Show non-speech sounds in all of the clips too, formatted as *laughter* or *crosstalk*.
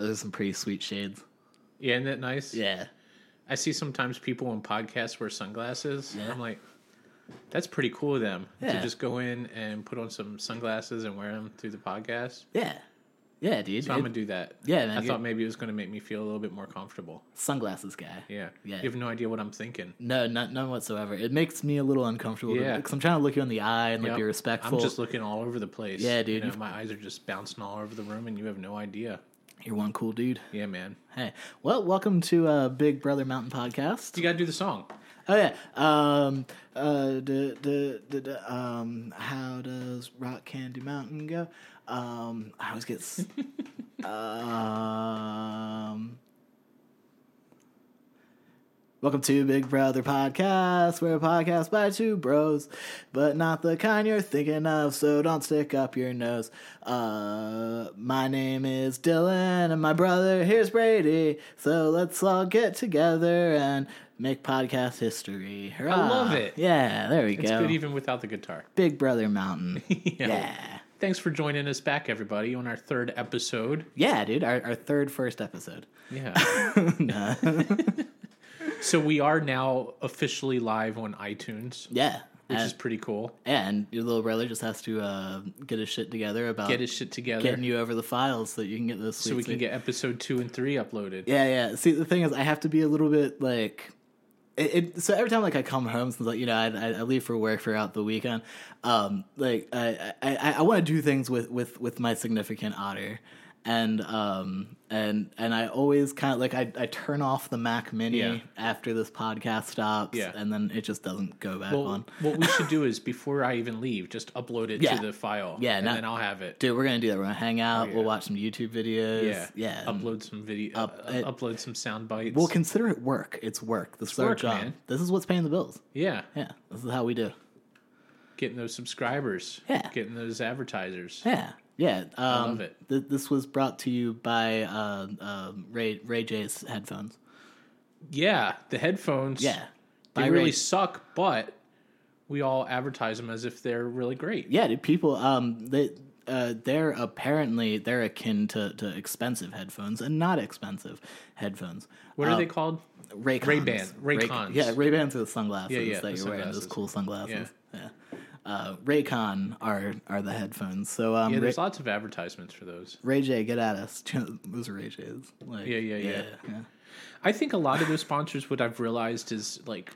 Those are some pretty sweet shades. Yeah, isn't that nice? Yeah. I see sometimes people on podcasts wear sunglasses. Yeah. I'm like, that's pretty cool of them Yeah. to just go in and put on some sunglasses and wear them through the podcast. Yeah. Yeah, dude. So I'm gonna do that. Yeah, man, I thought maybe it was gonna make me feel a little bit more comfortable. sunglasses guy. Yeah. Yeah. You have no idea what I'm thinking. No, not, none whatsoever. It makes me a little uncomfortable. Yeah. Because I'm trying to look you in the eye and like be respectful. I'm just looking all over the place. Yeah, You dude. know, my eyes are just bouncing all over the room, and you have no idea. You're one cool dude. Yeah, man. Hey. Well, welcome to uh, Big Brother Mountain Podcast. You gotta do the song. Oh yeah. Um. Uh. The the the um. How does Rock Candy Mountain go? Um. I always get. s- *laughs* um. Welcome to Big Brother Podcast. We're a podcast by two bros, but not the kind you're thinking of. So don't stick up your nose. Uh, my name is Dylan, and my brother here's Brady. So let's all get together and make podcast history. Hurrah. love it. Yeah, there we go. It's go. good even without the guitar. Big Brother Mountain. *laughs* Yeah. yeah. Thanks for joining us back, everybody, on our third episode. Yeah, dude. Our, our third first episode. Yeah. *laughs* *laughs* so we are now officially live on iTunes, Yeah. which and, is pretty cool. and your little brother just has to uh, get his shit together about Get his shit together getting you over the files so you can get those. so we can get episode two and three uploaded. Yeah, yeah. See, the thing is, I have to be a little bit like. It, it, so every time like I come home since like you know I, I, leave for work throughout the weekend, um like I I, I, I want to do things with with with my significant otter, and um and and I always kind of like I, I turn off the Mac Mini Yeah. after this podcast stops, Yeah. and then it just doesn't go back Well, on. what we should do *laughs* is before I even leave, just upload it Yeah. to the file. Yeah, and not- then I'll have it. Dude, we're gonna do that. We're gonna hang out. yeah. We'll watch some YouTube videos. Yeah, yeah. Upload some video. Up- uh, it- upload some sound bites. We'll consider it work. It's work. This is our work, job. man. This is what's paying the bills. yeah, Yeah, this is how we do. getting those subscribers. Yeah. getting those advertisers. Yeah, yeah. Um, love it. Th- this was brought to you by uh, uh, Ray Ray J's headphones. Yeah, the headphones. Yeah, they really Ray. suck, but we all advertise them as if they're really great. Yeah, dude, people. Um, they uh, they're apparently they're akin to, to expensive headphones and not expensive headphones. What are they called? Ray Ray-Ban- Ray-Cons. yeah, Ray Bans are the sunglasses Yeah, yeah, that the you're wearing. Those cool sunglasses. Yeah. Uh, Raycon are are the headphones. So um, Yeah, Ray, there's lots of advertisements for those. Ray J, get at us. *laughs* Those are Ray J's. Like, Yeah, yeah, yeah. yeah. I think a lot of those sponsors, what I've realized is like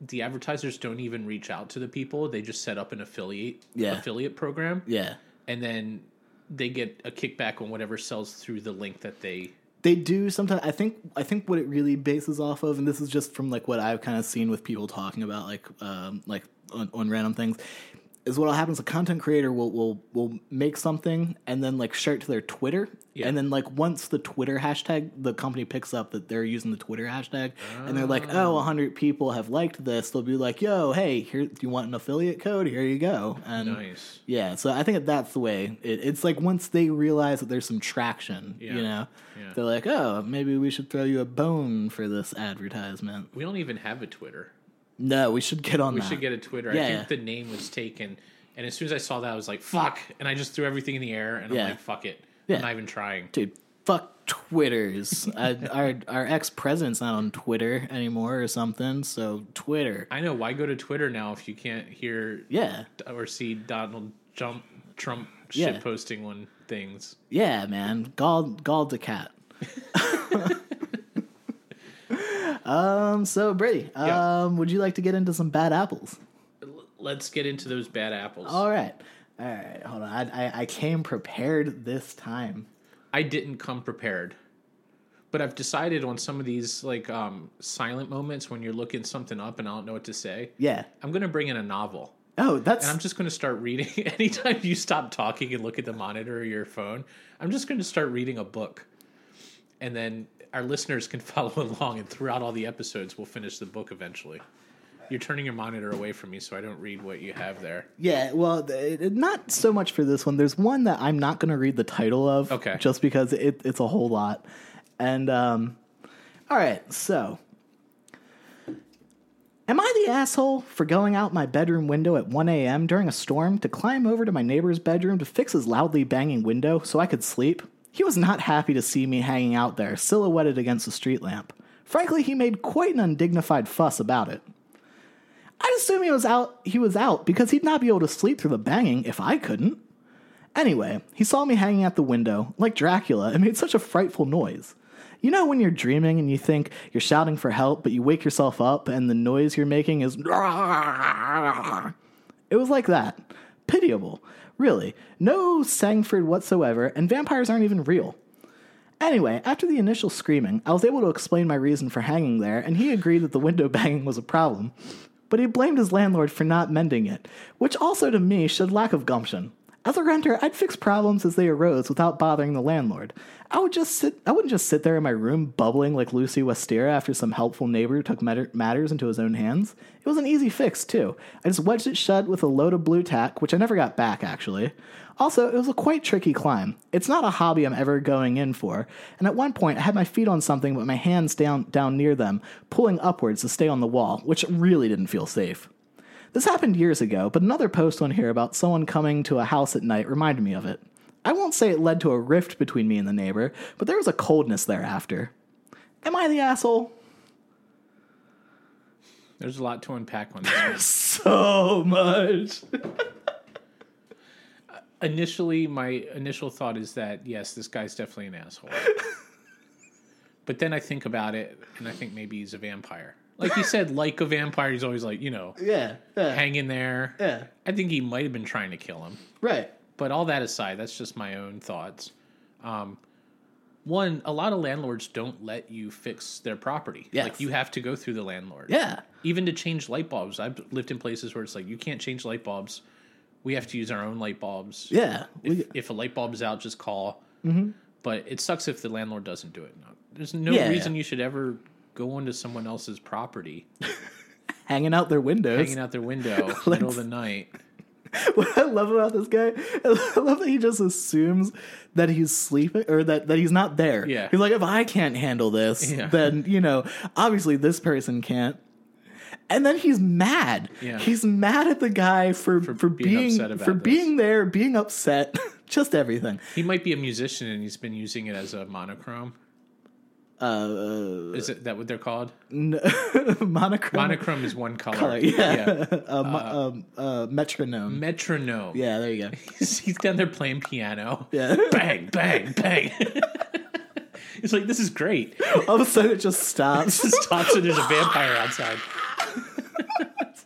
the advertisers don't even reach out to the people; they just set up an affiliate Yeah. affiliate program, yeah. and then they get a kickback on whatever sells through the link that they. they do sometimes i think i think what it really bases off of and this is just from like what i've kind of seen with people talking about like um like on, on random things is what happens a content creator will will will make something and then like share it to their twitter Yeah. and then like once the twitter hashtag the company picks up that they're using the twitter hashtag and they're like oh 100 people have liked this they'll be like yo hey here do you want an affiliate code here you go and Nice. yeah, so I think that that's the way. It, it's like once they realize that there's some traction, Yeah. you know, Yeah. they're like, oh, maybe we should throw you a bone for this advertisement. We don't even have a Twitter. No, we should get on We that. should get a Twitter. Yeah, I think yeah. the name was taken, and as soon as I saw that, I was like, "Fuck!" And I just threw everything in the air, and Yeah. I'm like, "Fuck it." Yeah. I'm not even trying. Dude, fuck Twitters. I, our our ex president's not on Twitter anymore or something. So Twitter, I know why go to Twitter now if you can't hear yeah, or see Donald Trump Trump shit posting on things. yeah, man, galled galled the cat. *laughs* um. So Brady, um, Yeah. would you like to get into some bad apples? Let's get into those bad apples. All right. All right. Hold on. I, I, I came prepared this time. I didn't come prepared. But I've decided on some of these like um, silent moments when you're looking something up and I don't know what to say. Yeah. I'm going to bring in a novel. Oh, that's And I'm just going to start reading. *laughs* Anytime you stop talking and look at the monitor or your phone, I'm just going to start reading a book. And then our listeners can *laughs* follow along, and throughout all the episodes, we'll finish the book eventually. You're turning your monitor away from me, so I don't read what you have there. yeah. Well, th- not so much for this one. There's one that I'm not going to read the title of. Okay. Just because it, it's a whole lot. And um, all right. So, am I the asshole for going out my bedroom window at 1 a.m. during a storm to climb over to my neighbor's bedroom to fix his loudly banging window so I could sleep? He was not happy to see me hanging out there, silhouetted against the street lamp. Frankly, he made quite an undignified fuss about it. I'd assume he was out he was out because he'd not be able to sleep through the banging if I couldn't. Anyway, he saw me hanging at the window, like Dracula, and made such a frightful noise. You know when you're dreaming and you think you're shouting for help, but you wake yourself up and the noise you're making is. It was like that. Pitiable. Really. No sangfroid whatsoever, and vampires aren't even real. Anyway, after the initial screaming, I was able to explain my reason for hanging there, and he agreed that the window *laughs* banging was a problem. But he blamed his landlord for not mending it, which also to me showed lack of gumption. As a renter, I'd fix problems as they arose without bothering the landlord. I would just sit I wouldn't just sit there in my room bubbling like Lucy Westenra after some helpful neighbor took matters into his own hands. It was an easy fix, too. I just wedged it shut with a load of blue tack, which I never got back actually. Also, it was a quite tricky climb. It's not a hobby I'm ever going in for, and at one point I had my feet on something but my hands down down near them, pulling upwards to stay on the wall, which really didn't feel safe. This happened years ago, but another post on here about someone coming to a house at night reminded me of it. I won't say it led to a rift between me and the neighbor, but there was a coldness thereafter. Am I the asshole? There's a lot to unpack on this *laughs* one. So much. *laughs* Initially, my initial thought is that yes, this guy's definitely an asshole. *laughs* but then I think about it, and I think maybe he's a vampire. Like you *laughs* said, like a vampire, he's always like you know Yeah, yeah, hanging there. yeah. I think he might have been trying to kill him. Right. But all that aside, that's just my own thoughts. Um, one, a lot of landlords don't let you fix their property. Yes. Like you have to go through the landlord. Yeah. Even to change light bulbs. I've lived in places where it's like you can't change light bulbs. We have to use our own light bulbs. Yeah. We, If, if a light bulb is out, just call. But it sucks if the landlord doesn't do it. No, there's no Yeah, reason yeah. you should ever go into someone else's property, *laughs* hanging out their windows. hanging out their window, *laughs* middle of the night. *laughs* what I love about this guy, I love that he just assumes that he's sleeping or that, that he's not there. Yeah. He's like, if I can't handle this, Yeah. then, you know, obviously this person can't. And then he's mad. Yeah. He's mad at the guy for, for, being being, upset about for this. being there, being upset, just everything. He might be a musician and he's been using it as a monochrome. Uh, Is it that what they're called? *laughs* monochrome. Monochrome is one color. color, yeah. *laughs* uh, mo- um, uh, metronome. Metronome. yeah, there you go. *laughs* He's, he's down there playing piano. Yeah. Bang, bang, bang. It's like this is great. All of a sudden it just stops. It stops and there's a vampire outside. it's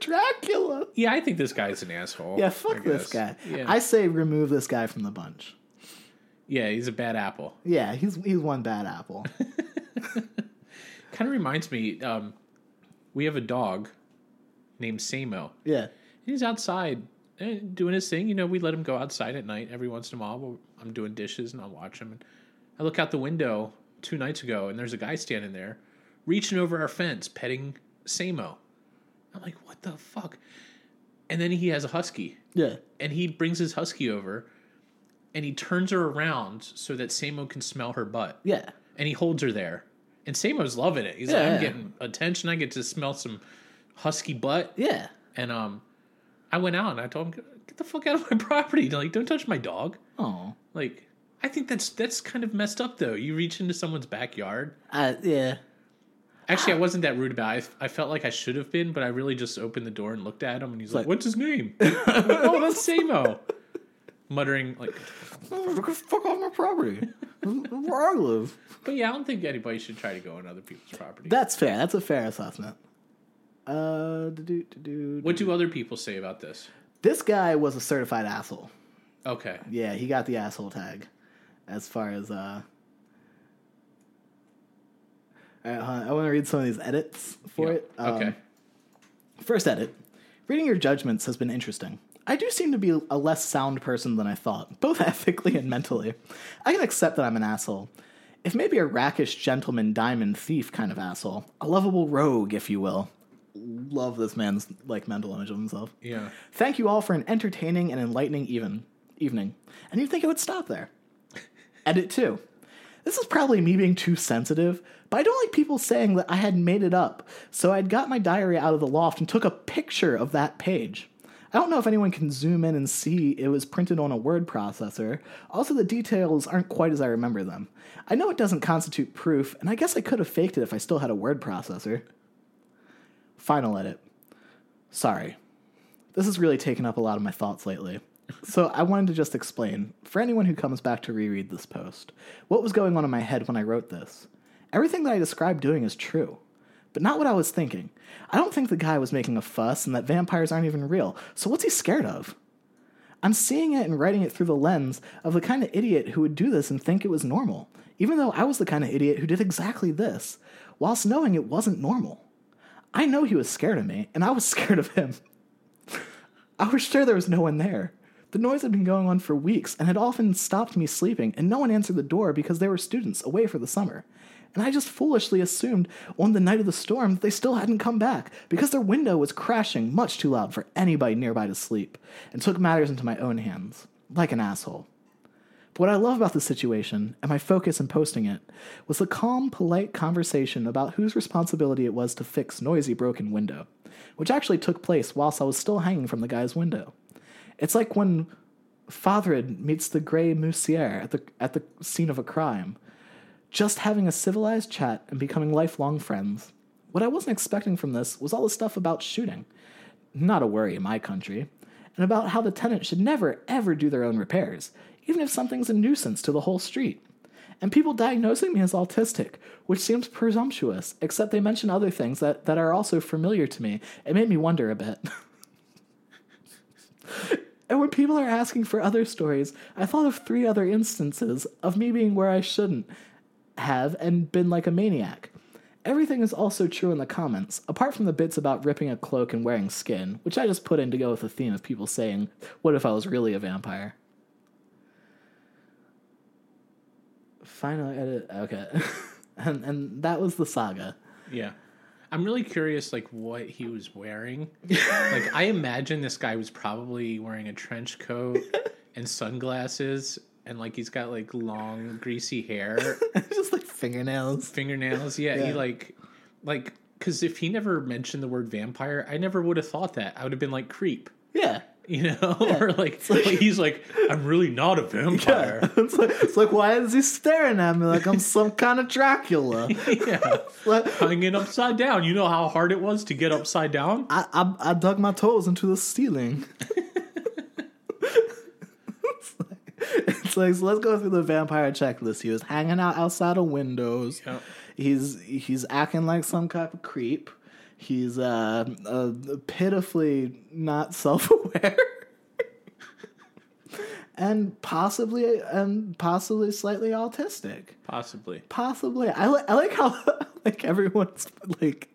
Dracula. Yeah, I think this guy's an asshole. Yeah, fuck this guy. Yeah. I say remove this guy from the bunch. Yeah, he's a bad apple. Yeah, he's he's one bad apple. *laughs* Kind of reminds me. Um, we have a dog named Samo. Yeah. He's outside eh, doing his thing. You know, we let him go outside at night every once in a while. I'm doing dishes and I'll watch him. And I look out the window two nights ago and there's a guy standing there reaching over our fence petting Samo. I'm like, what the fuck? And then he has a husky Yeah. and he brings his husky over and he turns her around so that Samo can smell her butt. Yeah. And he holds her there. And Samo's loving it. He's like, I'm yeah. getting attention. I get to smell some husky butt. Yeah. And um, I went out and I told him, "Get the fuck out of my *laughs* property! Like, don't touch my dog." Oh. Like, I think that's that's kind of messed up, though. You reach into someone's backyard. Uh, yeah. Actually, I wasn't that rude about it. I, I felt like I should have been, but I really just opened the door and looked at him, and he's like, like- "What's his name?" *laughs* Like, oh, that's Samo. Muttering like, fuck off my property. Where I live. but yeah, I don't think anybody should try to go on other people's property. That's fair. That's a fair assessment. Uh, do, do, do, what do other people say about this? This guy was a certified asshole. Okay, Yeah, he got the asshole tag. As far as uh. All right. I want to read some of these edits for Yeah, it. Um, okay. First edit. Reading your judgments has been interesting. I do seem to be a less sound person than I thought, both *laughs* ethically and mentally. I can accept that I'm an asshole. If maybe a rackish gentleman diamond thief kind of asshole, a lovable rogue, if you will. Love this man's like mental image of himself. yeah, Thank you all for an entertaining and enlightening even evening. And you'd think it would stop there. Edit two. This is probably me being too sensitive, but I don't like people saying that I had made it up, so I'd got my diary out of the loft and took a picture of that page. I don't know if anyone can zoom in and see it was printed on a word processor. Also, the details aren't quite as I remember them. I know it doesn't constitute proof, and I guess I could have faked it if I still had a word processor. Final edit. Sorry. This has really taken up a lot of my thoughts lately. So I wanted to just explain, for anyone who comes back to reread this post, what was going on in my head when I wrote this. Everything that I described doing is true, but not what I was thinking. I don't think the guy was making a fuss and that vampires aren't even real, so what's he scared of? I'm seeing it and writing it through the lens of the kind of idiot who would do this and think it was normal, even though I was the kind of idiot who did exactly this, whilst knowing it wasn't normal. I know he was scared of me, and I was *laughs* scared of him. I was sure there was no one there. The noise had been going on for weeks and had often stopped me sleeping, and no one answered the door because they were students away for the summer. And I just foolishly assumed on the night of the storm that they still hadn't come back because their window was crashing much too loud for anybody nearby to sleep, and took matters into my own hands, like an asshole. But what I love about the situation, and my focus in posting it, was the calm, polite conversation about whose responsibility it was to fix noisy broken window, which actually took place whilst I was still hanging from the guy's window. It's like when Fafhrd meets the Grey Mouser at the at the scene of a crime, just having a civilized chat and becoming lifelong friends. What I wasn't expecting from this was all the stuff about shooting, not a worry in my country, and about how the tenant should never ever do their own repairs, even if something's a nuisance to the whole street. And people diagnosing me as autistic, which seems presumptuous, except they mention other things that, that are also familiar to me. It made me wonder a bit. *laughs* And when people are asking for other stories, I thought of three other instances of me being where I shouldn't have and been like a maniac. Everything is also true in the comments, apart from the bits about ripping a cloak and wearing skin, which I just put in to go with the theme of people saying, What if I was really a vampire? Final edit. Okay. *laughs* and, and that was the saga. Yeah. I'm really curious, like what he was wearing. *laughs* like I imagine this guy was probably wearing a trench coat *laughs* and sunglasses, and like he's got like long, greasy hair, *laughs* just like fingernails. fingernails. Yeah, Yeah. he like, like, because if he never mentioned the word vampire, I never would have thought that. I would have been like creep, Yeah. You know, *laughs* or like, like he's like, I'm really not a vampire. *laughs* it's, like, it's like, why is he staring at me like I'm some kind of Dracula? *laughs* yeah, Like, hanging upside down. You know how hard it was to get upside down. I, I, I dug my toes into the ceiling. it's, like, it's like, so let's go through the vampire checklist. He was hanging out outside of windows. Yep. He's he's acting like some kind of creep. He's uh, uh pitifully not *laughs* self aware. and possibly and possibly slightly autistic. Possibly. Possibly. I, li- I like how *laughs* like everyone's like,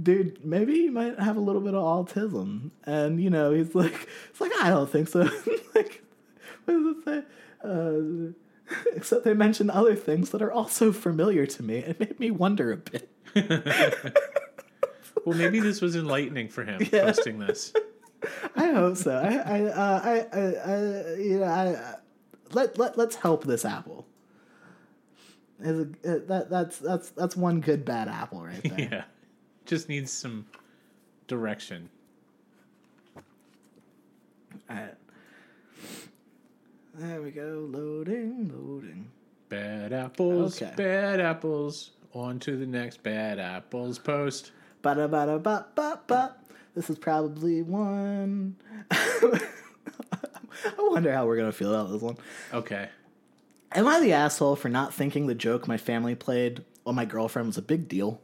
dude, maybe he might have a little bit of autism, and you know he's like, it's like I don't think so. *laughs* like, what does it say? Uh, except they mention other things that are also familiar to me. It made me wonder a bit. Well, maybe this was enlightening for him *laughs* posting this. I hope so. I, I, uh, I, I, I, you know, I, let let let's help this apple. Is a, uh, that that's that's that's one good bad apple right there. *laughs* Yeah. Just needs some direction. Alright. There we go. Loading, loading. Bad apples, Okay. bad apples. On to the next bad apples post. Ba da ba da ba ba ba. This is probably one. *laughs* I wonder how we're gonna feel about this one. Okay. Am I the asshole for not thinking the joke my family played on my girlfriend was a big deal?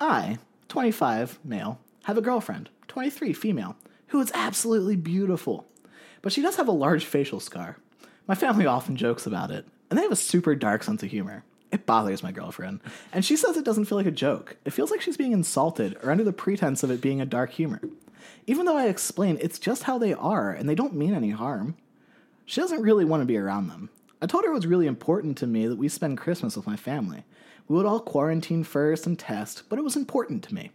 I, 25, male, have a girlfriend, 23, female, who is absolutely beautiful. But she does have a large facial scar. My family often jokes about it, and they have a super dark sense of humor. It bothers my girlfriend, and she says it doesn't feel like a joke. It feels like she's being insulted or under the pretense of it being a dark humor. Even though I explain it's just how they are and they don't mean any harm. She doesn't really want to be around them. I told her it was really important to me that we spend Christmas with my family. We would all quarantine first and test, but it was important to me.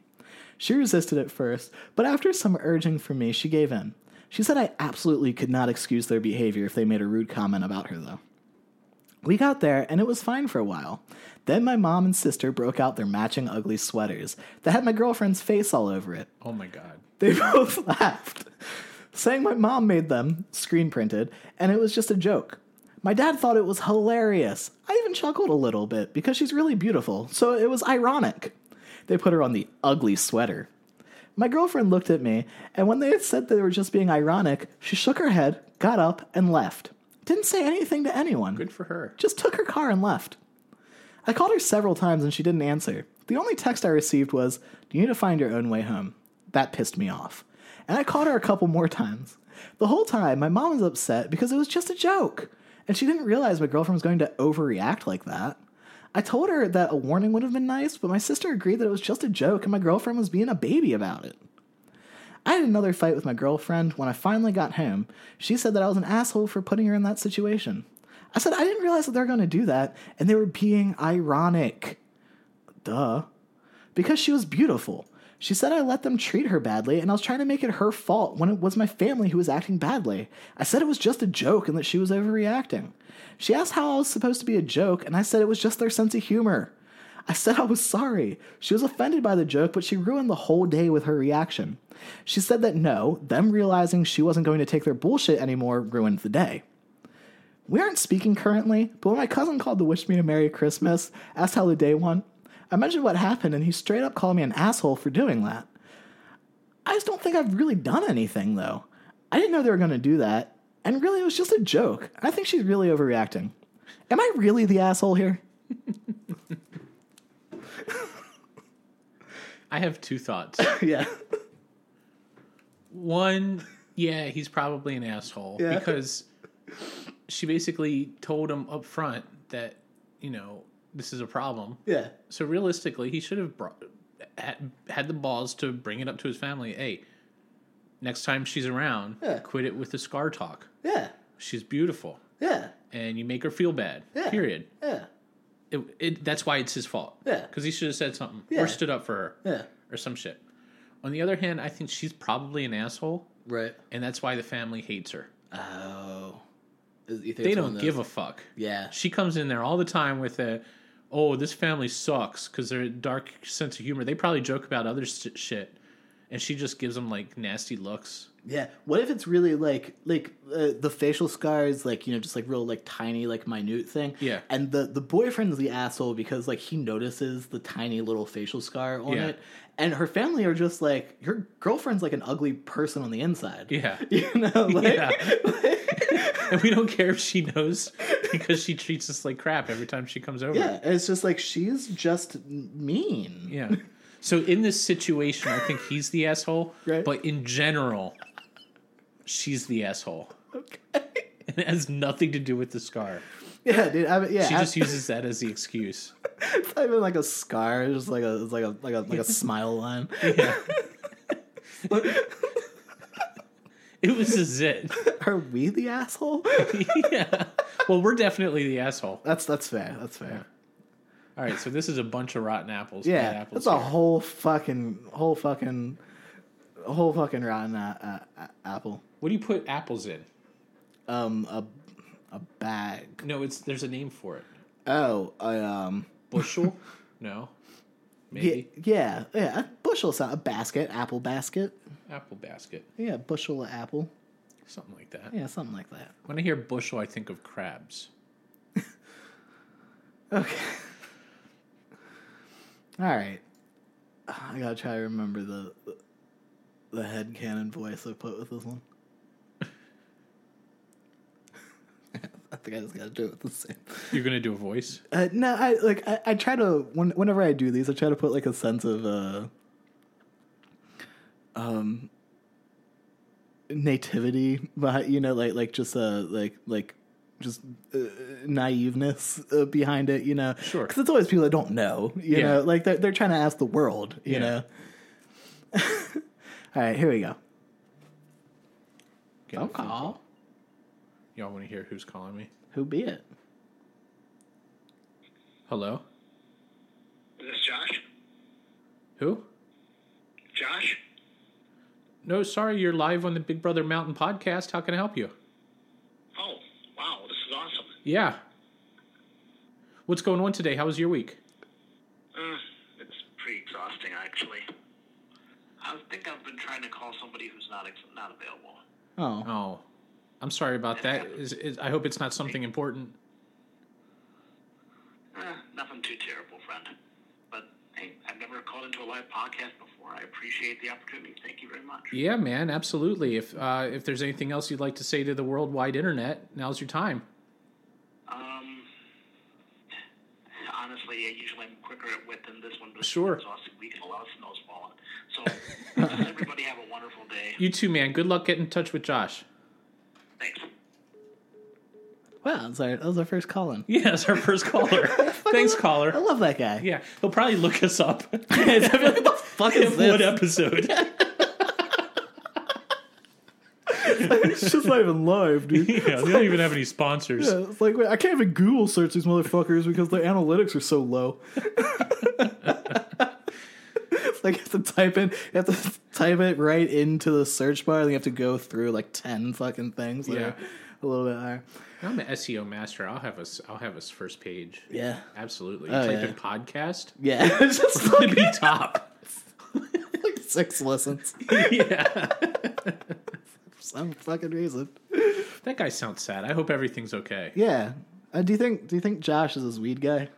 She resisted at first, but after some urging from me, she gave in. She said I absolutely could not excuse their behavior if they made a rude comment about her, though. We got there and it was fine for a while. Then my mom and sister broke out their matching ugly sweaters that had my girlfriend's face all over it. Oh my god. They *laughs* both laughed, saying my mom made them, screen printed, and it was just a joke. My dad thought it was hilarious. I even chuckled a little bit because she's really beautiful, so it was ironic. They put her on the ugly sweater. My girlfriend looked at me, and when they had said they were just being ironic, she shook her head, got up, and left. Didn't say anything to anyone. Good for her. Just took her car and left. I called her several times and she didn't answer. The only text I received was, You need to find your own way home. That pissed me off. And I called her a couple more times. The whole time, my mom was upset because it was just a joke. And she didn't realize my girlfriend was going to overreact like that. I told her that a warning would have been nice, but my sister agreed that it was just a joke and my girlfriend was being a baby about it. I had another fight with my girlfriend when I finally got home. She said that I was an asshole for putting her in that situation. I said I didn't realize that they were going to do that, and they were being ironic. Duh. Because she was beautiful. She said I let them treat her badly, and I was trying to make it her fault when it was my family who was acting badly. I said it was just a joke and that she was overreacting. She asked how I was supposed to be a joke, and I said it was just their sense of humor. I said I was sorry. She was offended by the joke, but she ruined the whole day with her reaction. She said that no, them realizing she wasn't going to take their bullshit anymore ruined the day. We aren't speaking currently, but when my cousin called to wish me a Merry Christmas, asked how the day went, I mentioned what happened and he straight up called me an asshole for doing that. I just don't think I've really done anything though. I didn't know they were going to do that, and really it was just a joke. I think she's really overreacting. Am I really the asshole here? *laughs* *laughs* I have two thoughts. *laughs* yeah. One, yeah, he's probably an asshole Yeah. because she basically told him up front that, you know, this is a problem. Yeah. So realistically, he should have brought, had, had the balls to bring it up to his family. Hey, next time she's around, Yeah. quit it with the scar talk. Yeah. She's beautiful, Yeah. and you make her feel bad. Yeah. Period. Yeah. It, it, that's why it's his fault. Yeah. Because he should have said something Yeah. or stood up for her Yeah. or some shit. On the other hand, I think she's probably an asshole, Right. and that's why the family hates her. Oh. You think They don't give a fuck. Yeah. She comes in there all the time with a, oh, this family sucks because they're a dark sense of humor. They probably joke about other shit, and she just gives him like nasty looks. Yeah. What if it's really like like uh, the facial scars, like you know, just like real like tiny like minute thing. Yeah. And the the boyfriend's the asshole because like he notices the tiny little facial scar on Yeah. it, and her family are just like your girlfriend's like an ugly person on the inside. Yeah. *laughs* You know. *laughs* Like, Yeah. *laughs* and we don't care if she knows because she treats us like crap every time she comes over. yeah. It's just like she's just mean. Yeah. So in this situation, I think he's the asshole. Right. But in general, she's the asshole. Okay. And *laughs* it has nothing to do with the scar. Yeah, dude. I mean, yeah. She I- just uses that as the excuse. *laughs* it's not even like a scar. It's just like a it's like a like a like a smile line. Yeah. *laughs* it was a zit. Are we the asshole? yeah. Well, we're definitely the asshole. That's that's fair. That's fair. All right, so this is a bunch of rotten apples. bad Yeah, apples that's a whole fucking whole fucking whole fucking rotten a- a- apple. What do you put apples in? Um, a a bag. No, it's there's a name for it. Oh, um. Bushel? *laughs* no. Yeah, Maybe yeah, yeah. A bushel a basket, apple basket. apple basket, Yeah, bushel of apple. something like that. Yeah, something like that. When I hear bushel, I think of crabs. *laughs* Okay. All right. I gotta try to remember the the head canon voice I put with this one. *laughs* I think I just gotta do it with the same. You're gonna do a voice. Uh, no, I like I, I try to when, whenever I do these, I try to put like a sense of uh, um nativity, but you know, like like just uh like like just uh, naiveness uh, behind it, you know. Sure. because it's always people that don't know, you Yeah. know, like they're they're trying to ask the world, you Yeah. know. *laughs* All right, here we go. Get Phone phone call. Y'all want to hear who's calling me? Who be it? Hello? Is this Josh? Who? Josh? No, sorry, you're live on the Big Brother Mountain podcast. How can I help you? Oh, wow, this is awesome. Yeah. What's going on today? How was your week? Uh, it's pretty exhausting, actually. I think I've been trying to call somebody who's not ex- not available. Oh, Oh, I'm sorry about that. Is, is, I hope it's not something important. Eh, nothing too terrible, friend. But hey, I've never called into a live podcast before. I appreciate the opportunity. Thank you very much. Yeah, man, absolutely. If uh, if there's anything else you'd like to say to the worldwide internet, now's your time. Um, honestly, I usually am quicker at wit than this one, but Sure. it's exhausting week and a lot of snow's falling. So, *laughs* everybody have a wonderful day. You too, man. Good luck getting in touch with Josh. Thanks. wow, that's our, that was our first call in. Yeah, that's our first *laughs* caller. Thanks, I caller. I love that guy. Yeah, he'll probably look us up. *laughs* what the fuck is what episode? *laughs* it's just not even live, dude. *laughs* yeah, they don't even have any sponsors. Yeah, it's like wait, I can't even Google search these motherfuckers because the analytics are so low. it's *laughs* like you have to type in, you have to type it right into the search bar, and you have to go through like ten fucking things. Yeah. are a little bit higher. I'm an SEO master. I'll have us. I'll have us first page. Yeah, Absolutely. You Oh, type yeah. in podcast. yeah. It's just It'd like, be top. like six listens yeah. *laughs* some fucking reason. That guy sounds sad. I hope everything's okay. Yeah. Uh, do you think? Do you think Josh is this weed guy?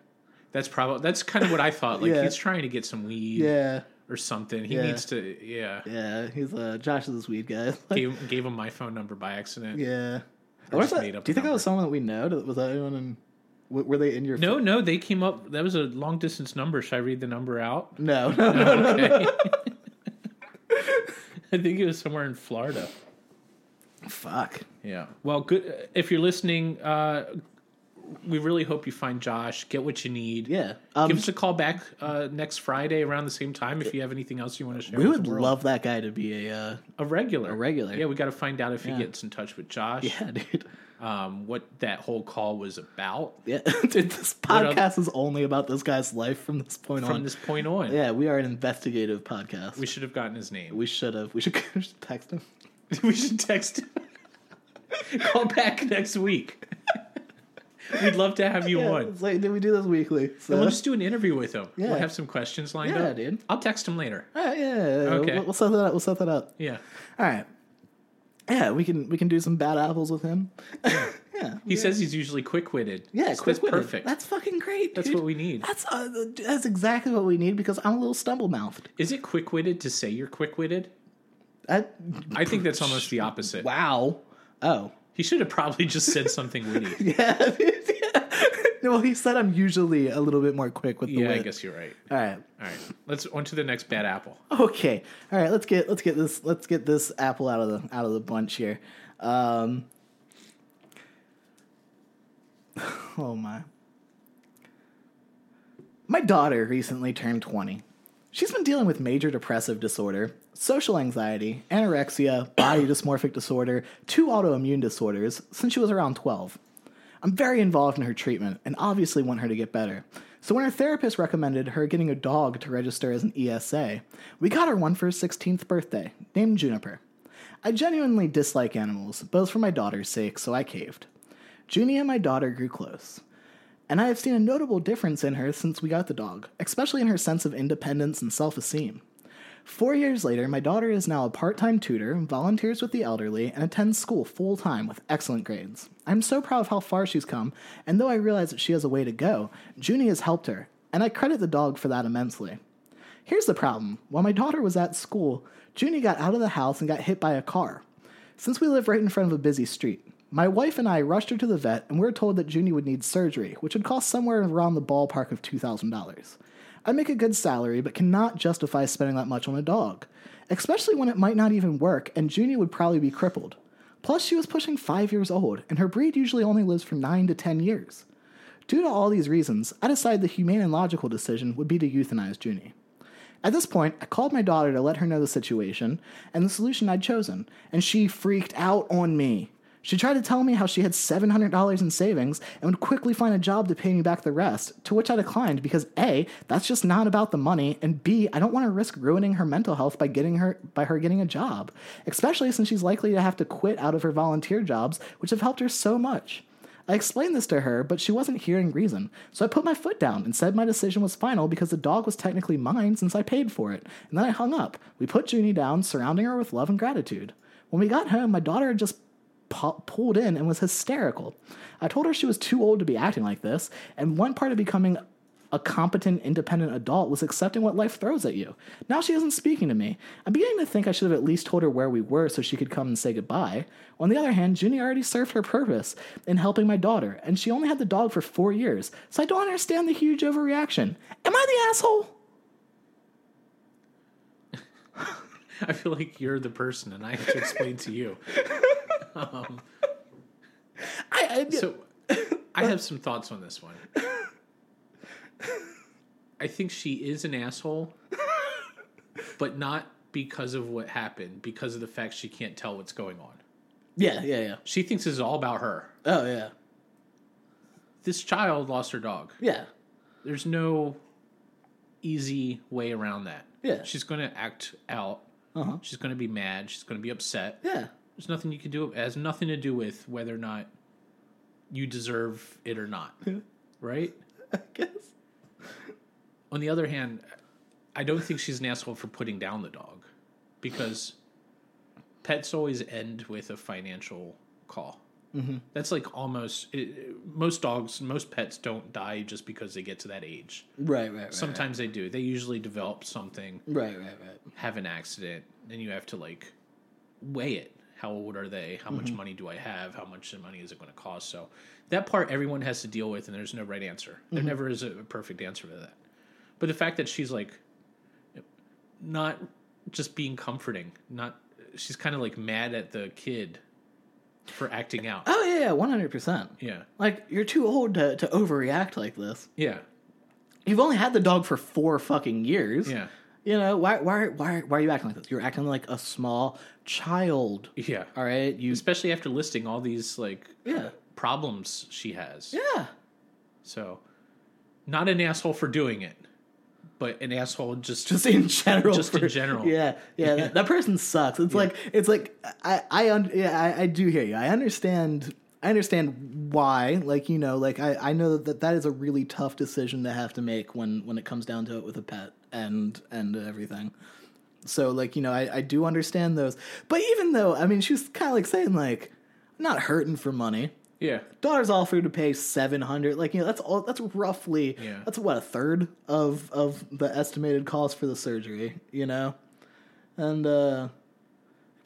That's probably that's kind of what I thought. Like Yeah. he's trying to get some weed Yeah. or something. He Yeah. needs to. Yeah. Yeah. He's uh Josh is this weed guy. *laughs* Like, Gave, gave him my phone number by accident. yeah. Just was that- do you think that was someone that we know? Was that anyone in? Were they in your? No, no, they came up. That was a long distance number. Should I read the number out? No, no, *laughs* no. Okay. I think it was somewhere in Florida. Fuck. Yeah. Well, good. If you're listening, uh, we really hope you find Josh. Get what you need. Yeah. Um, Give us a call back uh, next Friday around the same time if you have anything else you want to share. we with would love that guy to be a. Uh, a regular. a regular. Yeah, we got to find out if Yeah. he gets in touch with Josh. yeah, *laughs* dude. Um, what that whole call was about Yeah, *laughs* dude. This podcast is only about this guy's life from this point from on. this point on. yeah, we are an investigative podcast. We should have gotten his name. We should have. We should *laughs* text him. *laughs* we should text call back next week. We'd love to have you Yeah, on. it's like, we do this weekly? So, we'll just do an interview with him. Yeah. We'll have some questions lined Yeah, up. dude. I'll text him later. Right, yeah, yeah, yeah. Okay. We'll, we'll set that up. We'll set that up. Yeah. All right. Yeah, we can we can do some bad apples with him. yeah, *laughs* He says he's usually quick witted. yeah, that's quick-witted. perfect. That's fucking great. That's what we need. That's uh, that's exactly what we need because I'm a little stumble mouthed. Is it quick witted to say you're quick witted? I, I think that's almost the opposite. wow. Oh. He should have probably just said something witty. *laughs* Yeah. *laughs* Well, he said I'm usually a little bit more quick with the yeah, I guess you're right. All right. All right, let's on to the next bad apple. Okay. All right. Let's get let's get this let's get this apple out of the out of the bunch here. Um, *laughs* oh my. My daughter recently turned 20. She's been dealing with major depressive disorder, social anxiety, anorexia, body *clears throat* dysmorphic disorder, two autoimmune disorders since she was around 12. I'm very involved in her treatment and obviously want her to get better. So when her therapist recommended her getting a dog to register as an ESA, we got her one for her 16th birthday, named Juniper. I genuinely dislike animals, both for my daughter's sake, so I caved. Junie and my daughter grew close. And I have seen a notable difference in her since we got the dog, especially in her sense of independence and self esteem. Four years later, my daughter is now a part time tutor, volunteers with the elderly, and attends school full time with excellent grades. I'm so proud of how far she's come, and though I realize that she has a way to go, Junie has helped her, and I credit the dog for that immensely. Here's the problem while my daughter was at school, Junie got out of the house and got hit by a car. Since we live right in front of a busy street, my wife and I rushed her to the vet and we were told that Junie would need surgery, which would cost somewhere around the ballpark of $2,000. I make a good salary, but cannot justify spending that much on a dog, especially when it might not even work and Junie would probably be crippled. Plus, she was pushing five years old, and her breed usually only lives from nine to ten years. Due to all these reasons, I decided the humane and logical decision would be to euthanize Junie. At this point, I called my daughter to let her know the situation and the solution I'd chosen, and she freaked out on me. She tried to tell me how she had $700 in savings and would quickly find a job to pay me back the rest, to which I declined because A, that's just not about the money, and B, I don't want to risk ruining her mental health by getting her by her getting a job, especially since she's likely to have to quit out of her volunteer jobs, which have helped her so much. I explained this to her, but she wasn't hearing reason. So I put my foot down and said my decision was final because the dog was technically mine since I paid for it. And then I hung up. We put Junie down, surrounding her with love and gratitude. When we got home, my daughter had just pu- pulled in and was hysterical. I told her she was too old to be acting like this, and one part of becoming a competent, independent adult was accepting what life throws at you. Now she isn't speaking to me. I'm beginning to think I should have at least told her where we were so she could come and say goodbye. On the other hand, Junie already served her purpose in helping my daughter, and she only had the dog for four years, so I don't understand the huge overreaction. Am I the asshole? *laughs* I feel like you're the person, and I have to explain to you. *laughs* Um, *laughs* I, I so, *laughs* I have some thoughts on this one. I think she is an asshole, but not because of what happened, because of the fact she can't tell what's going on. yeah, yeah, yeah. She thinks this is all about her. Oh yeah, This child lost her dog. yeah, There's no easy way around that. Yeah. She's going to act out. Uh-huh. She's going to be mad. She's going to be upset. yeah. There's nothing you can do. It has nothing to do with whether or not you deserve it or not. right? *laughs* I guess. On the other hand, I don't think she's an asshole for putting down the dog because pets always end with a financial call. Mm-hmm. That's like almost it, most dogs, most pets don't die just because they get to that age. Right, right, right. Sometimes they do. They usually develop something, Right, right, right. have an accident, and you have to like weigh it. How old are they? How much mm-hmm. money do I have? How much money is it going to cost? So that part everyone has to deal with, and there's no right answer. There mm-hmm. never is a perfect answer to that. But the fact that she's like not just being comforting, not she's kind of like mad at the kid for acting out. Oh yeah, yeah, one hundred percent. Yeah, Like you're too old to, to overreact like this. yeah, You've only had the dog for four fucking years. yeah, You know why? Why? Why? Why are you acting like this? You're acting like a small child. yeah. All right. You. Especially after listing all these like Yeah. problems she has. Yeah. So, not an asshole for doing it, but an asshole just Just in general. Just in general. Yeah. Yeah. That, that person sucks. It's like. It's like. I. I. Un, yeah. I, I do hear you. I understand. I understand why. Like you know. Like I. I know that that is a really tough decision to have to make when when it comes down to it with a pet and and everything. So like you know I, I do understand those, but even though I mean she was kind of like saying like I'm not hurting for money. yeah, Daughter's offered to pay seven hundred. Like you know that's all. That's roughly Yeah. that's what a third of of the estimated cost for the surgery. You know, and uh,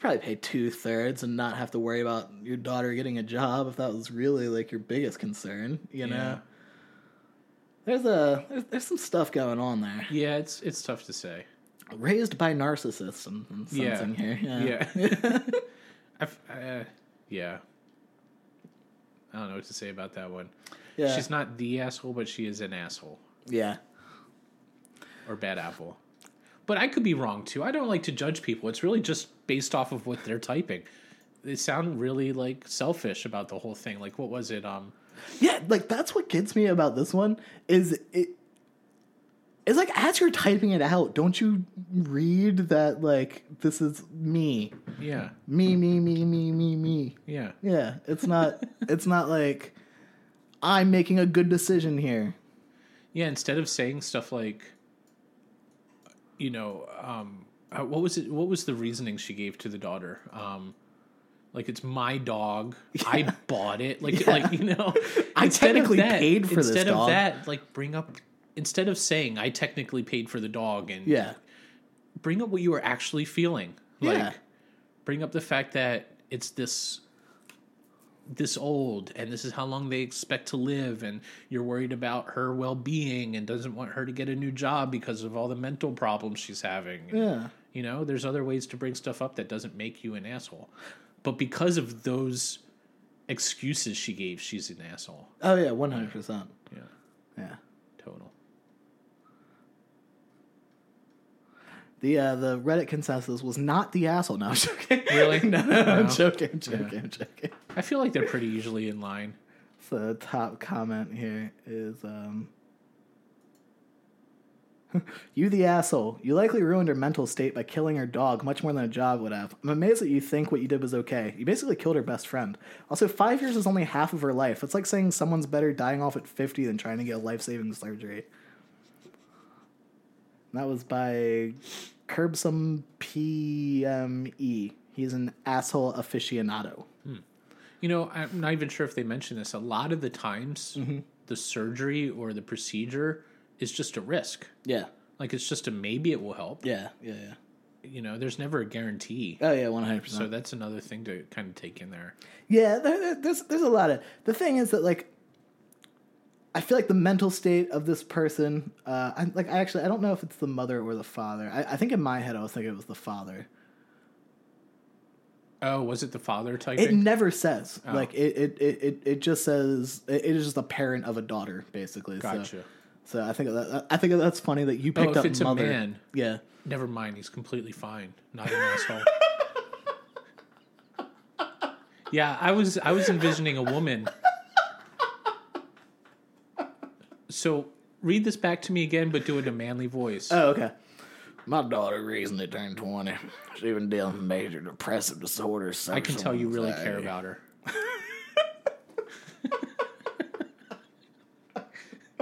probably pay two thirds and not have to worry about your daughter getting a job if that was really like your biggest concern. You know, Yeah. There's a there's, there's some stuff going on there. yeah. It's it's tough to say. Raised by narcissists and, and Yeah. something here. Yeah. Yeah, *laughs* *laughs* I've, uh, yeah. I don't know what to say about that one. Yeah. She's not the asshole, but she is an asshole yeah. or bad apple. But I could be wrong too. I don't like to judge people. It's really just based off of what they're typing. They sound really like selfish about the whole thing. Like what was it? Um, Yeah, like that's what gets me about this one is it it's like as you're typing it out, don't you read that like this is me. yeah, Me, me, me, me, me, me. yeah, Yeah. It's not *laughs* it's not like I'm making a good decision here. yeah. Instead of saying stuff like, you know, um, uh, what was it? What was the reasoning she gave to the daughter? Um, like it's my dog. *laughs* I bought it. Like, Yeah. like you know, *laughs* I technically that- paid for this dog. Instead of that, like bring up instead of saying I technically paid for the dog and Yeah. bring up what you were actually feeling. Like Yeah. bring up the fact that it's this this old and this is how long they expect to live and you're worried about her well-being and doesn't want her to get a new job because of all the mental problems she's having. Yeah. You know, there's other ways to bring stuff up that doesn't make you an asshole. But because of those excuses she gave, she's an asshole. Oh yeah, one hundred percent. Yeah, Yeah. total. The uh, the Reddit consensus was not the asshole. No, I'm joking. *laughs* Really? no, I'm No. joking. I'm joking. I'm joking. I feel like they're pretty usually in line. So the top comment here is um *laughs* You the asshole. You likely ruined her mental state by killing her dog much more than a job would have. I'm amazed that you think what you did was okay. You basically killed her best friend. Also, five years is only half of her life. It's like saying someone's better dying off at 50 than trying to get a life saving surgery. That was by Curbsome PME. He's an asshole aficionado. Hmm. You know, I'm not even sure if they mentioned this. A lot of the times, mm-hmm. the surgery or the procedure is just a risk. Yeah. Like it's just a maybe it will help. Yeah, yeah, yeah. You know, there's never a guarantee. Oh, yeah, 100%. So that's another thing to kind of take in there. Yeah, there, there- there's there's a lot of the thing is that like I feel like the mental state of this person, uh, I, like I actually I don't know if it's the mother or the father. I, I think in my head I was thinking it was the father. Oh, was it the father type? It never says Oh. like it it, it, it just says it, it is just a parent of a daughter basically. Gotcha. So, I think that I think that's funny that you picked Oh, picked if up it's a mother. man. Yeah. Never mind. He's completely fine. Not an asshole. *laughs* yeah, I was I was envisioning a woman. So read this back to me again, but do it in a manly voice. Oh, okay. My daughter recently turned 20. She's even dealing with major depressive disorder. I can tell you really care about her.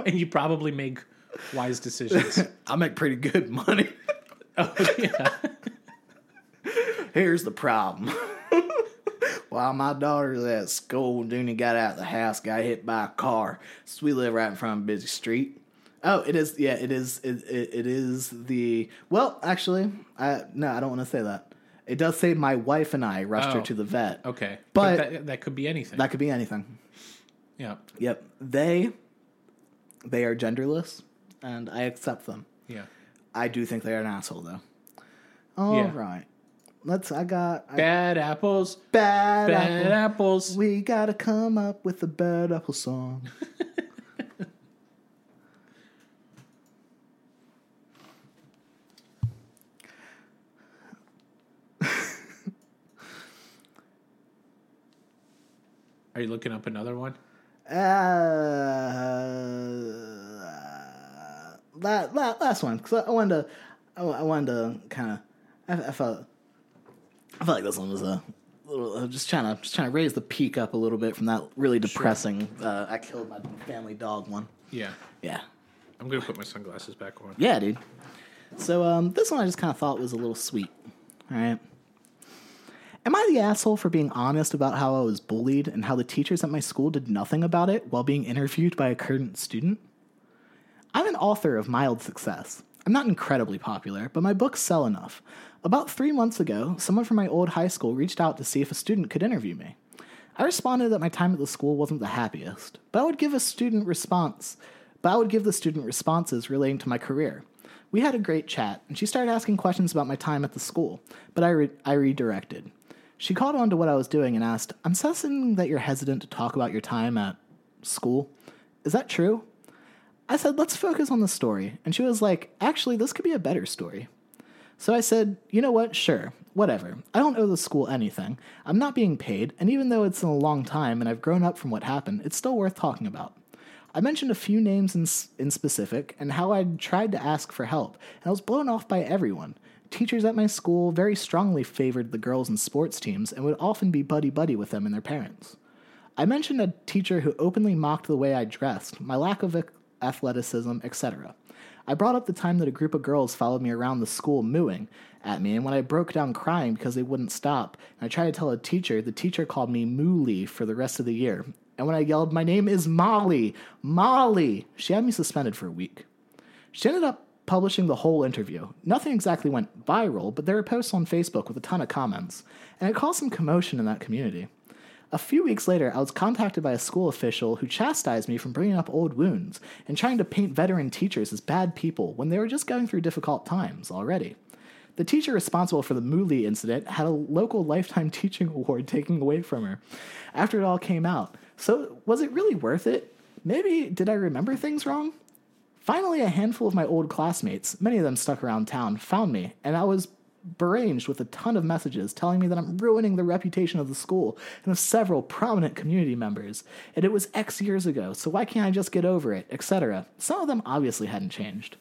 *laughs* and you probably make wise decisions. *laughs* I make pretty good money. *laughs* oh, yeah. Here's the problem. While my daughter's at school, Dooney got out of the house, got hit by a car. So we live right in front of a busy street. Oh, it is. Yeah, it is. It, it, it is the. Well, actually, I no, I don't want to say that. It does say my wife and I rushed her Oh. to the vet. Okay. But- that, that could be anything. That could be anything. yeah. Yep. They. They are genderless, and I accept them. Yeah. I do think they're an asshole, though. All right, Yeah. Let's. I got I, Bad apples. bad, Bad apple. apples. We gotta come up with a bad apple song. *laughs* *laughs* Are you looking up another one? Uh, la la last one because I, wanted to. I, wanted to kind of. I, I felt. I felt like this one was a. Little, uh, just trying to just trying to raise the peak up a little bit from that really depressing. Uh, I killed my family dog one. Yeah. Yeah, I'm gonna put my sunglasses back on. yeah, dude. So um, this one I just kind of thought was a little sweet. All right. Am I the asshole for being honest about how I was bullied and how the teachers at my school did nothing about it while being interviewed by a current student? I'm an author of mild success. I'm not incredibly popular, but my books sell enough. About three months ago, someone from my old high school reached out to see if a student could interview me. I responded that my time at the school wasn't the happiest, but I would give a student response, but I would give the student responses relating to my career. We had a great chat, and she started asking questions about my time at the school, but I, re- I redirected. She caught on to what I was doing and asked, I'm sensing that you're hesitant to talk about your time at school. Is that true? I said, let's focus on the story. And she was like, actually, this could be a better story. So I said, you know what? Sure, whatever. I don't owe the school anything. I'm not being paid, and even though it's in a long time and I've grown up from what happened, it's still worth talking about. I mentioned a few names in, in specific and how I'd tried to ask for help, and I was blown off by everyone. Teachers at my school very strongly favored the girls in sports teams and would often be buddy buddy with them and their parents. I mentioned a teacher who openly mocked the way I dressed, my lack of athleticism, etc. I brought up the time that a group of girls followed me around the school mooing at me, and when I broke down crying because they wouldn't stop, and I tried to tell a teacher, the teacher called me Mooly for the rest of the year. And when I yelled, My name is Molly, Molly, she had me suspended for a week. She ended up publishing the whole interview. Nothing exactly went viral, but there were posts on Facebook with a ton of comments, and it caused some commotion in that community. A few weeks later, I was contacted by a school official who chastised me for bringing up old wounds and trying to paint veteran teachers as bad people when they were just going through difficult times already. The teacher responsible for the Mooley incident had a local lifetime *laughs* teaching award taken away from her after it all came out. So, was it really worth it? Maybe did I remember things wrong? Finally, a handful of my old classmates, many of them stuck around town, found me, and I was beranged with a ton of messages telling me that I'm ruining the reputation of the school and of several prominent community members, and it was X years ago, so why can't I just get over it, etc. Some of them obviously hadn't changed.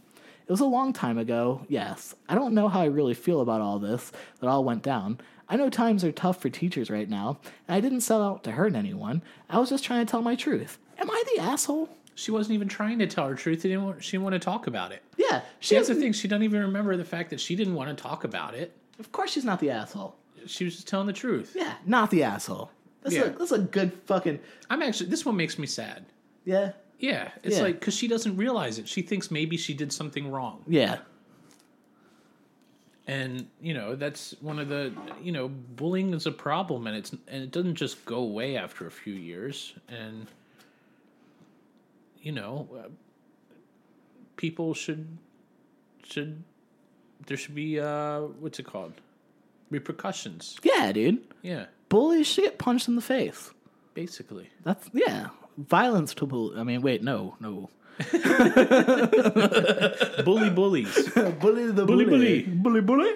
It was a long time ago, yes. I don't know how I really feel about all this that all went down. I know times are tough for teachers right now, and I didn't set out to hurt anyone. I was just trying to tell my truth. Am I the asshole? She wasn't even trying to tell her truth. She didn't want, she didn't want to talk about it. Yeah, She has the thing. She doesn't even remember the fact that she didn't want to talk about it. Of course, she's not the asshole. She was just telling the truth. Yeah, not the asshole. That's, Yeah. a, that's a good fucking. I'm actually. This one makes me sad. Yeah. Yeah, it's Yeah. like because she doesn't realize it. She thinks maybe she did something wrong, Yeah. and you know that's one of the you know bullying is a problem, and it's and it doesn't just go away after a few years, and you know uh, people should should there should be uh what's it called repercussions. Yeah, dude. Yeah, Bullies should get punched in the face. basically. That's, yeah. Violence to bully. I mean, wait, no, no. *laughs* bully bullies. *laughs* bully the Bully, bully. Bully, bully.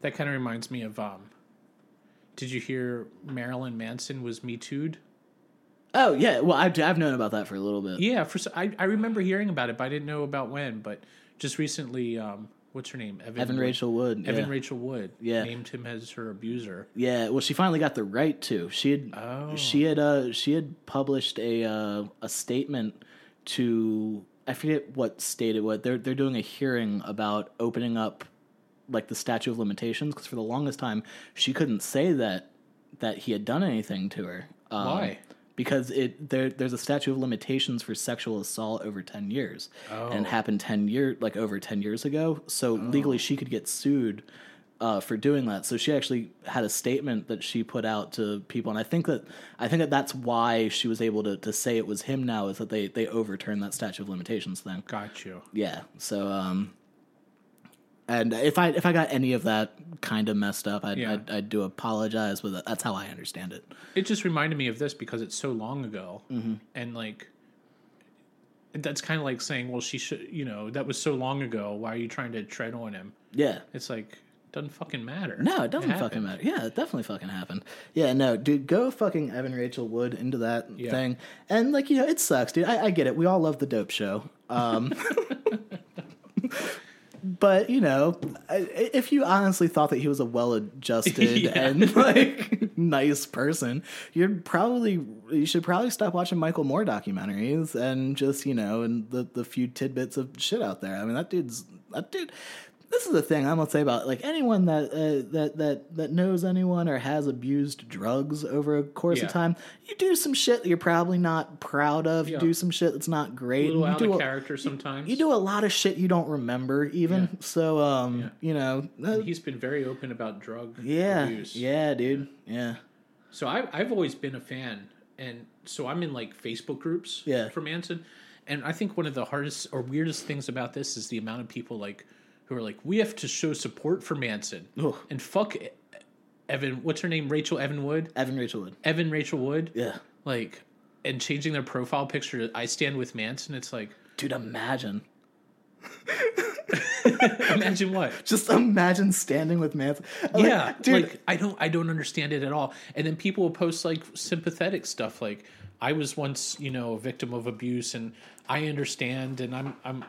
That kind of reminds me of um. Did you hear Marilyn Manson was Me Too'd? Oh, yeah. Well, I've, I've known about that for a little bit. Yeah, for I I remember hearing about it, but I didn't know about when. But just recently, um, what's her name? Evan Wood- Rachel Wood. Evan yeah. Rachel Wood. Yeah. named him as her abuser. Yeah, well, she finally got the right to. She had Oh. she had uh she had published a uh, a statement to I forget what state it was. They're they're doing a hearing about opening up like the statute of limitations because for the longest time she couldn't say that that he had done anything to her. Um, Why? Because it there there's a statute of limitations for sexual assault over ten years, and happened ten year like over ten years ago. So legally she could get sued uh, for doing that. So she actually had a statement that she put out to people, and I think that I think that that's why she was able to, to say it was him now is that they they overturned that statute of limitations thing. Got you. Yeah. So um, and if I if I got any of that kind of messed up, I'd, Yeah. I'd, I'd do apologize, but that's how I understand it. It just reminded me of this because it's so long ago, Mm-hmm. and like. That's kind of like saying, "Well, she should," you know, that was so long ago. Why are you trying to tread on him? Yeah. It's like doesn't fucking matter. No, it doesn't fucking matter. Yeah, it definitely fucking happened. Yeah, no, dude, go fucking Evan Rachel Wood into that Yeah. thing. And like, you know, it sucks, dude. I, I get it. We all love the dope show. Um *laughs* *laughs* But you know, if you honestly thought that he was a well-adjusted *laughs* Yeah. and like *laughs* nice person, you'd probably you should probably stop watching Michael Moore documentaries and just you know and the the few tidbits of shit out there. I mean, that dude's that dude. This is the thing I'm gonna say about like anyone that uh, that that that knows anyone or has abused drugs over a course Yeah. of time. You do some shit that you're probably not proud of. You do some shit that's not A great. little and out you do of a- character sometimes. you do a lot of shit you don't remember even. Yeah. So um, Yeah. you know, uh, He's been very open about drug yeah, abuse. yeah, dude, yeah, So I, I've always been a fan, and so I'm in like Facebook groups Yeah. for Manson, and I think one of the hardest or weirdest things about this is the amount of people like who are like, we have to show support for Manson, Ugh. and fuck Evan. What's her name? Rachel Evan Wood. Evan Rachel Wood, Evan Rachel Wood. yeah, Like, and changing their profile picture to "I stand with Manson." It's like, dude, imagine, *laughs* imagine what. just imagine standing with Manson. Like, yeah, dude, like I don't I don't understand it at all. And then people will post like sympathetic stuff like I was once, you know, a victim of abuse and I understand and I'm I'm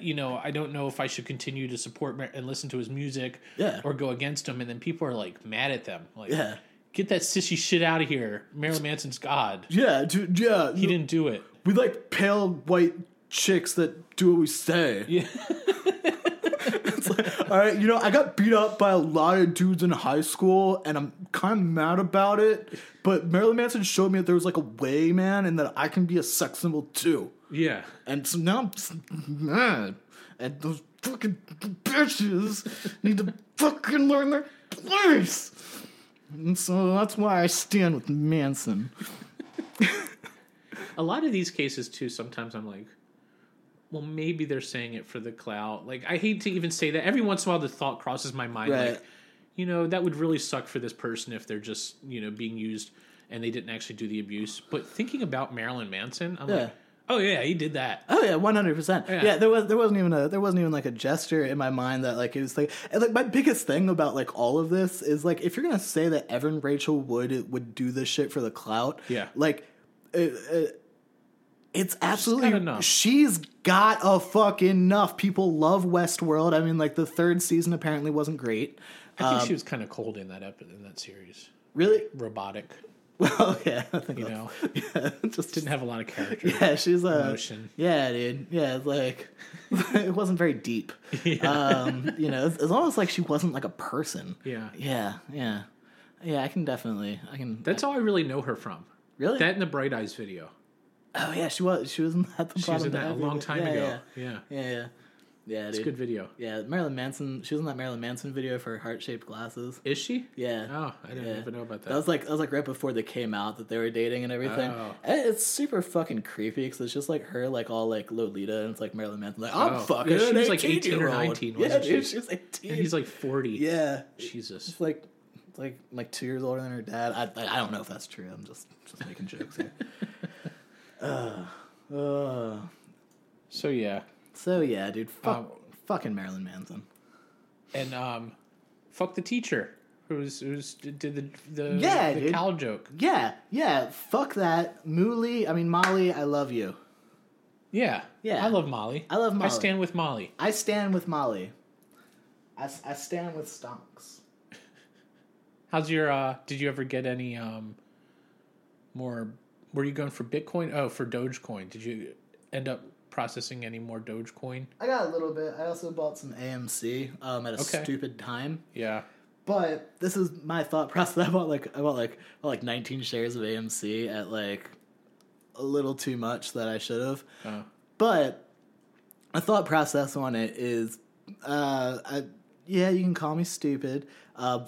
you know, I don't know if I should continue to support and listen to his music Yeah. or go against him and then people are like mad at them. Like Yeah. get that sissy shit out of here. Marilyn Manson's god. yeah, dude, yeah, He didn't do it. we like pale white chicks that do what we say. Yeah. *laughs* It's like, all right, you know, I got beat up by a lot of dudes in high school, and I'm kind of mad about it. But Marilyn Manson showed me that there was like a way, man, and that I can be a sex symbol too. Yeah. And so now I'm just mad. And those fucking bitches need to fucking learn their place. And so that's why I stand with Manson. *laughs* a lot of these cases too sometimes i'm like well maybe they're saying it for the clout like i hate to even say that every once in a while the thought crosses my mind Right. like you know that would really suck for this person if they're just you know being used and they didn't actually do the abuse but thinking about marilyn manson i'm Yeah. like oh yeah he did that Oh yeah, one hundred percent. Yeah. There was there wasn't even a there wasn't even like a gesture in my mind that like it was like and like my biggest thing about like all of this is like if you're gonna say that Evan Rachel Wood would do this shit for the clout, Yeah. like. Uh, uh, It's absolutely enough. she's got a fuck enough. People love Westworld. I mean, like the third season apparently wasn't great. I think she was kind of cold in that episode in that series. Really? Robotic, *laughs* Well, yeah, I think you know, *laughs* yeah, just didn't have a lot of character. yeah, she's a Emotion. yeah, dude. Yeah, it's like *laughs* it wasn't very deep. Um, you know, it's, it's almost like she wasn't like a person. Yeah. Yeah, yeah, yeah. I can definitely, I can. That's all I really know her from. really. That in the Bright Eyes video. oh yeah, she was. She was in that. The She was in that a long time yeah, ago. Yeah, Yeah, yeah, yeah. it's a good video. Yeah, Marilyn Manson. She was in that Marilyn Manson video for heart shaped glasses. Is she? Yeah. Oh, I didn't Yeah. even know about that. That was like that was like right before they came out that they were dating and everything. Oh. And It's super fucking creepy because it's just like her like all like Lolita and it's like Marilyn Manson like I'm Oh. fucking Yeah, she an was, like, 18 or 18-year-old. 19, Yeah, dude, she? she was eighteen. and he's like forty. yeah, Jesus. It's like like like two years older than her dad. I I, I don't know if that's true. I'm just just making jokes here. *laughs* uh, uh, So yeah, so yeah, dude, fuck, Um, fucking Marilyn Manson. and um, fuck the teacher who's who's did the the Yeah, the dude. cow joke. Yeah, yeah, fuck that. Mooley, I mean Molly, I love you. Yeah, Yeah. I love Molly. I love I stand with Molly. I stand with Molly. I stand with Stonks. How's your? uh Did you ever get any um more? Were you going for Bitcoin? Oh, for Dogecoin. Did you end up processing any more Dogecoin? I got a little bit. I also bought some AMC um, at a Okay. stupid time. Yeah. But this is my thought *laughs* process. I bought like I bought like I bought like 19 shares of AMC at like a little too much that I should have. Oh. But my thought process on it is, uh, I, yeah, you can call me stupid. Uh,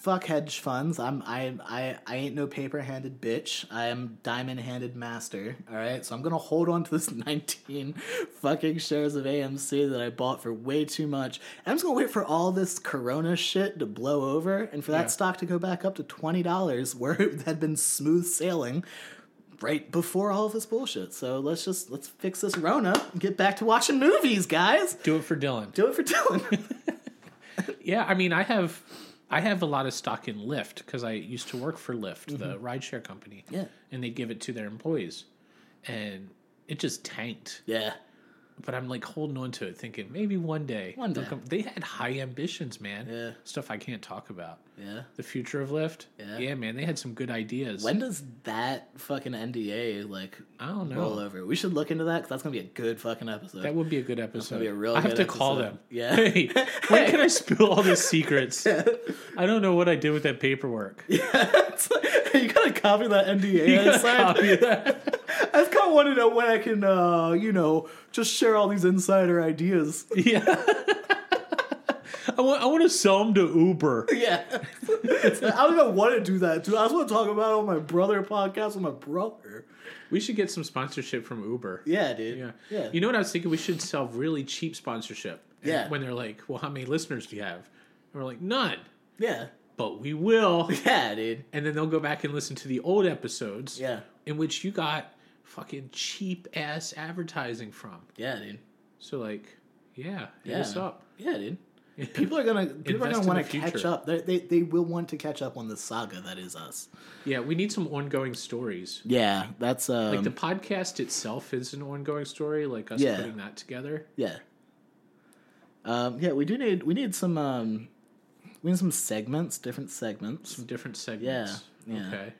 fuck hedge funds. I'm I I I ain't no paper handed bitch. I am diamond handed master. All right, so I'm gonna hold on to this *laughs* 19 fucking shares of AMC that I bought for way too much. And I'm just gonna wait for all this Corona shit to blow over, and for that Yeah. stock to go back up to twenty dollars, where it had been smooth sailing right before all of this bullshit. So let's just let's fix this Rona and get back to watching movies, guys. Do it for Dylan. Do it for Dylan. *laughs* *laughs* Yeah, I mean, I have I have a lot of stock in Lyft because I used to work for Lyft, the Mm-hmm. rideshare company. Yeah. and they give it to their employees, and it just tanked. yeah. But I'm like holding on to it, thinking maybe one day. One day. come- They had high ambitions, man. Yeah. Stuff I can't talk about. Yeah. The future of Lyft. Yeah. Yeah, man, they had some good ideas. When does that fucking NDA like I don't know. roll over? We should look into that because that's gonna be a good fucking episode. That would be a good episode. be a real I have to call them. Yeah. *laughs* Hey, when can I *laughs* spill all the secrets? *laughs* I don't know what I did with that paperwork. It's like- you gotta copy that NDA. You gotta copy that. I of want to know when I can, uh, you know, just share all these insider ideas. *laughs* Yeah. I want, I want to sell them to Uber. Yeah. *laughs* I don't even want to do that, too. I just want to talk about it on my brother podcast with my brother. We should get some sponsorship from Uber. Yeah, dude. Yeah. Yeah. You know what I was thinking? We should sell really cheap sponsorship. And Yeah. When they're like, well, how many listeners do you have? And we're like, none. yeah. But we will. *laughs* Yeah, dude. and then they'll go back and listen to the old episodes. Yeah. In which you got fucking cheap ass advertising from. Yeah, dude. So like, yeah, Yeah. us up. Yeah, dude. People are gonna *laughs* people are gonna want to catch up. They, they they will want to catch up on the saga that is us. Yeah, we need some ongoing stories. Yeah, that's um, Like the podcast itself is an ongoing story, like us Yeah. putting that together. yeah. Um, yeah, we do need we need some um, we need some segments, different segments. Some different segments. Yeah, yeah. Okay.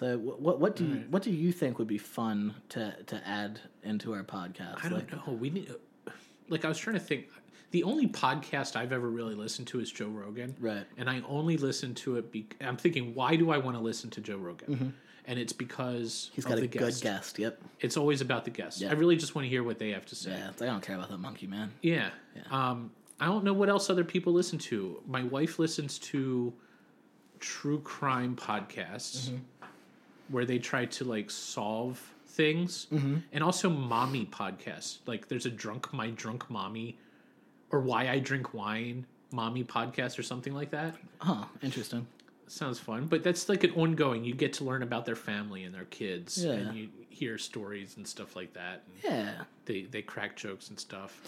So what what, what do you Alright. what do you think would be fun to to add into our podcast? I don't know. We need like I was trying to think the only podcast I've ever really listened to is Joe Rogan. Right. And I only listen to it be I'm thinking why do I want to listen to Joe Rogan? And it's because he's got a the good guest. Yep. It's always about the guest. Yeah. I really just want to hear what they have to say. Yeah. I don't care about that monkey man. Yeah. Um, I don't know what else other people listen to. My wife listens to true crime podcasts Mm-hmm. Where they try to like solve things, Mm-hmm. and also mommy podcasts. Like there's a drunk my drunk mommy, or why I drink wine mommy podcast or something like that. Huh. Interesting. Sounds fun, but that's like an ongoing. You get to learn about their family and their kids, Yeah. and you hear stories and stuff like that. Yeah. they they crack jokes and stuff.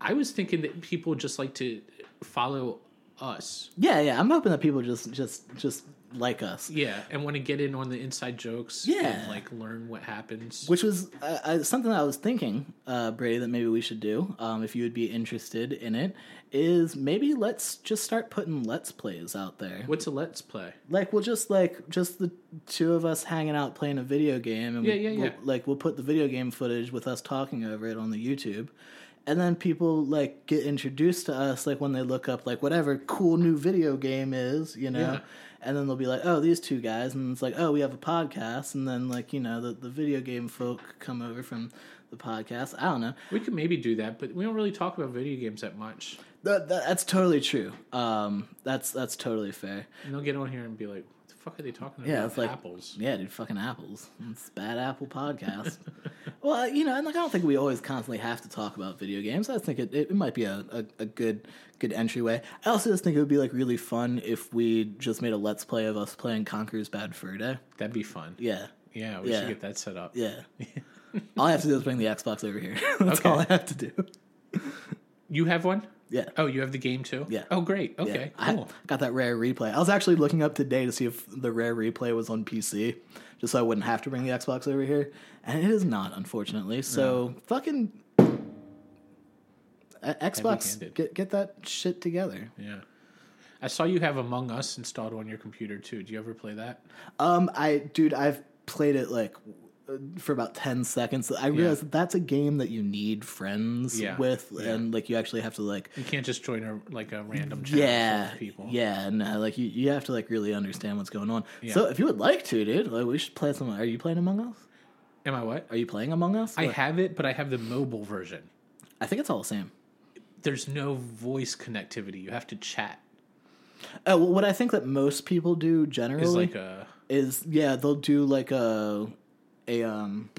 I was thinking that people just like to follow us. Yeah. Yeah. I'm hoping that people just just just like us. Yeah, and want to get in on the inside jokes. Yeah. and like learn what happens. Which was uh, uh, something that I was thinking, uh, Brady, that maybe we should do, um, if you would be interested in it, is maybe let's just start putting let's plays out there. What's a let's play? Like we'll just like just the two of us hanging out playing a video game, and Yeah, we, yeah, we'll, yeah. like we'll put the video game footage with us talking over it on the YouTube, and then people like get introduced to us like when they look up like whatever cool new video game is, you know. Yeah. And then they'll be like, "Oh, these two guys," and it's like, "Oh, we have a podcast." And then like you know the the video game folk come over from the podcast. I don't know. We could maybe do that, but we don't really talk about video games that much. That, that, that's totally true. Um, that's that's totally fair. And they'll get on here and be like, "What the fuck are they talking about? Yeah, it's like apples." Yeah, dude, fucking apples. It's bad apple podcast. *laughs* well, you know, and like I don't think we always constantly have to talk about video games. I think it, it, might be a, a, a good good entryway. I also just think it would be like really fun if we just made a let's play of us playing Conker's Bad Fur Day. That'd be fun. Yeah. Yeah, we Yeah. should get that set up. Yeah. *laughs* all I have to do is bring the Xbox over here. *laughs* That's Okay. all I have to do. You have one? Yeah. Oh, you have the game too? Yeah. Oh, great. Yeah. Okay, I cool. got that rare replay. I was actually looking up today to see if the rare replay was on PC, just so I wouldn't have to bring the Xbox over here. And it is not, unfortunately. So fucking uh, Xbox, get get that shit together. Yeah. I saw you have Among Us installed on your computer too. Do you ever play that? Um, I dude, I've played it like for about 10 seconds i realized that that's a game that you need friends Yeah. with Yeah. and like you actually have to like You can't just join a like a random channel yeah of people. yeah no like you, you have to like really understand what's going on Yeah. so if you would like to dude like we should play some are you playing among us Am I what? are you playing among us I Or- have it, but I have the mobile version. I think it's all the same There's no voice connectivity. You have to chat. oh well, what i think that most people do generally like a is yeah they'll do like a a um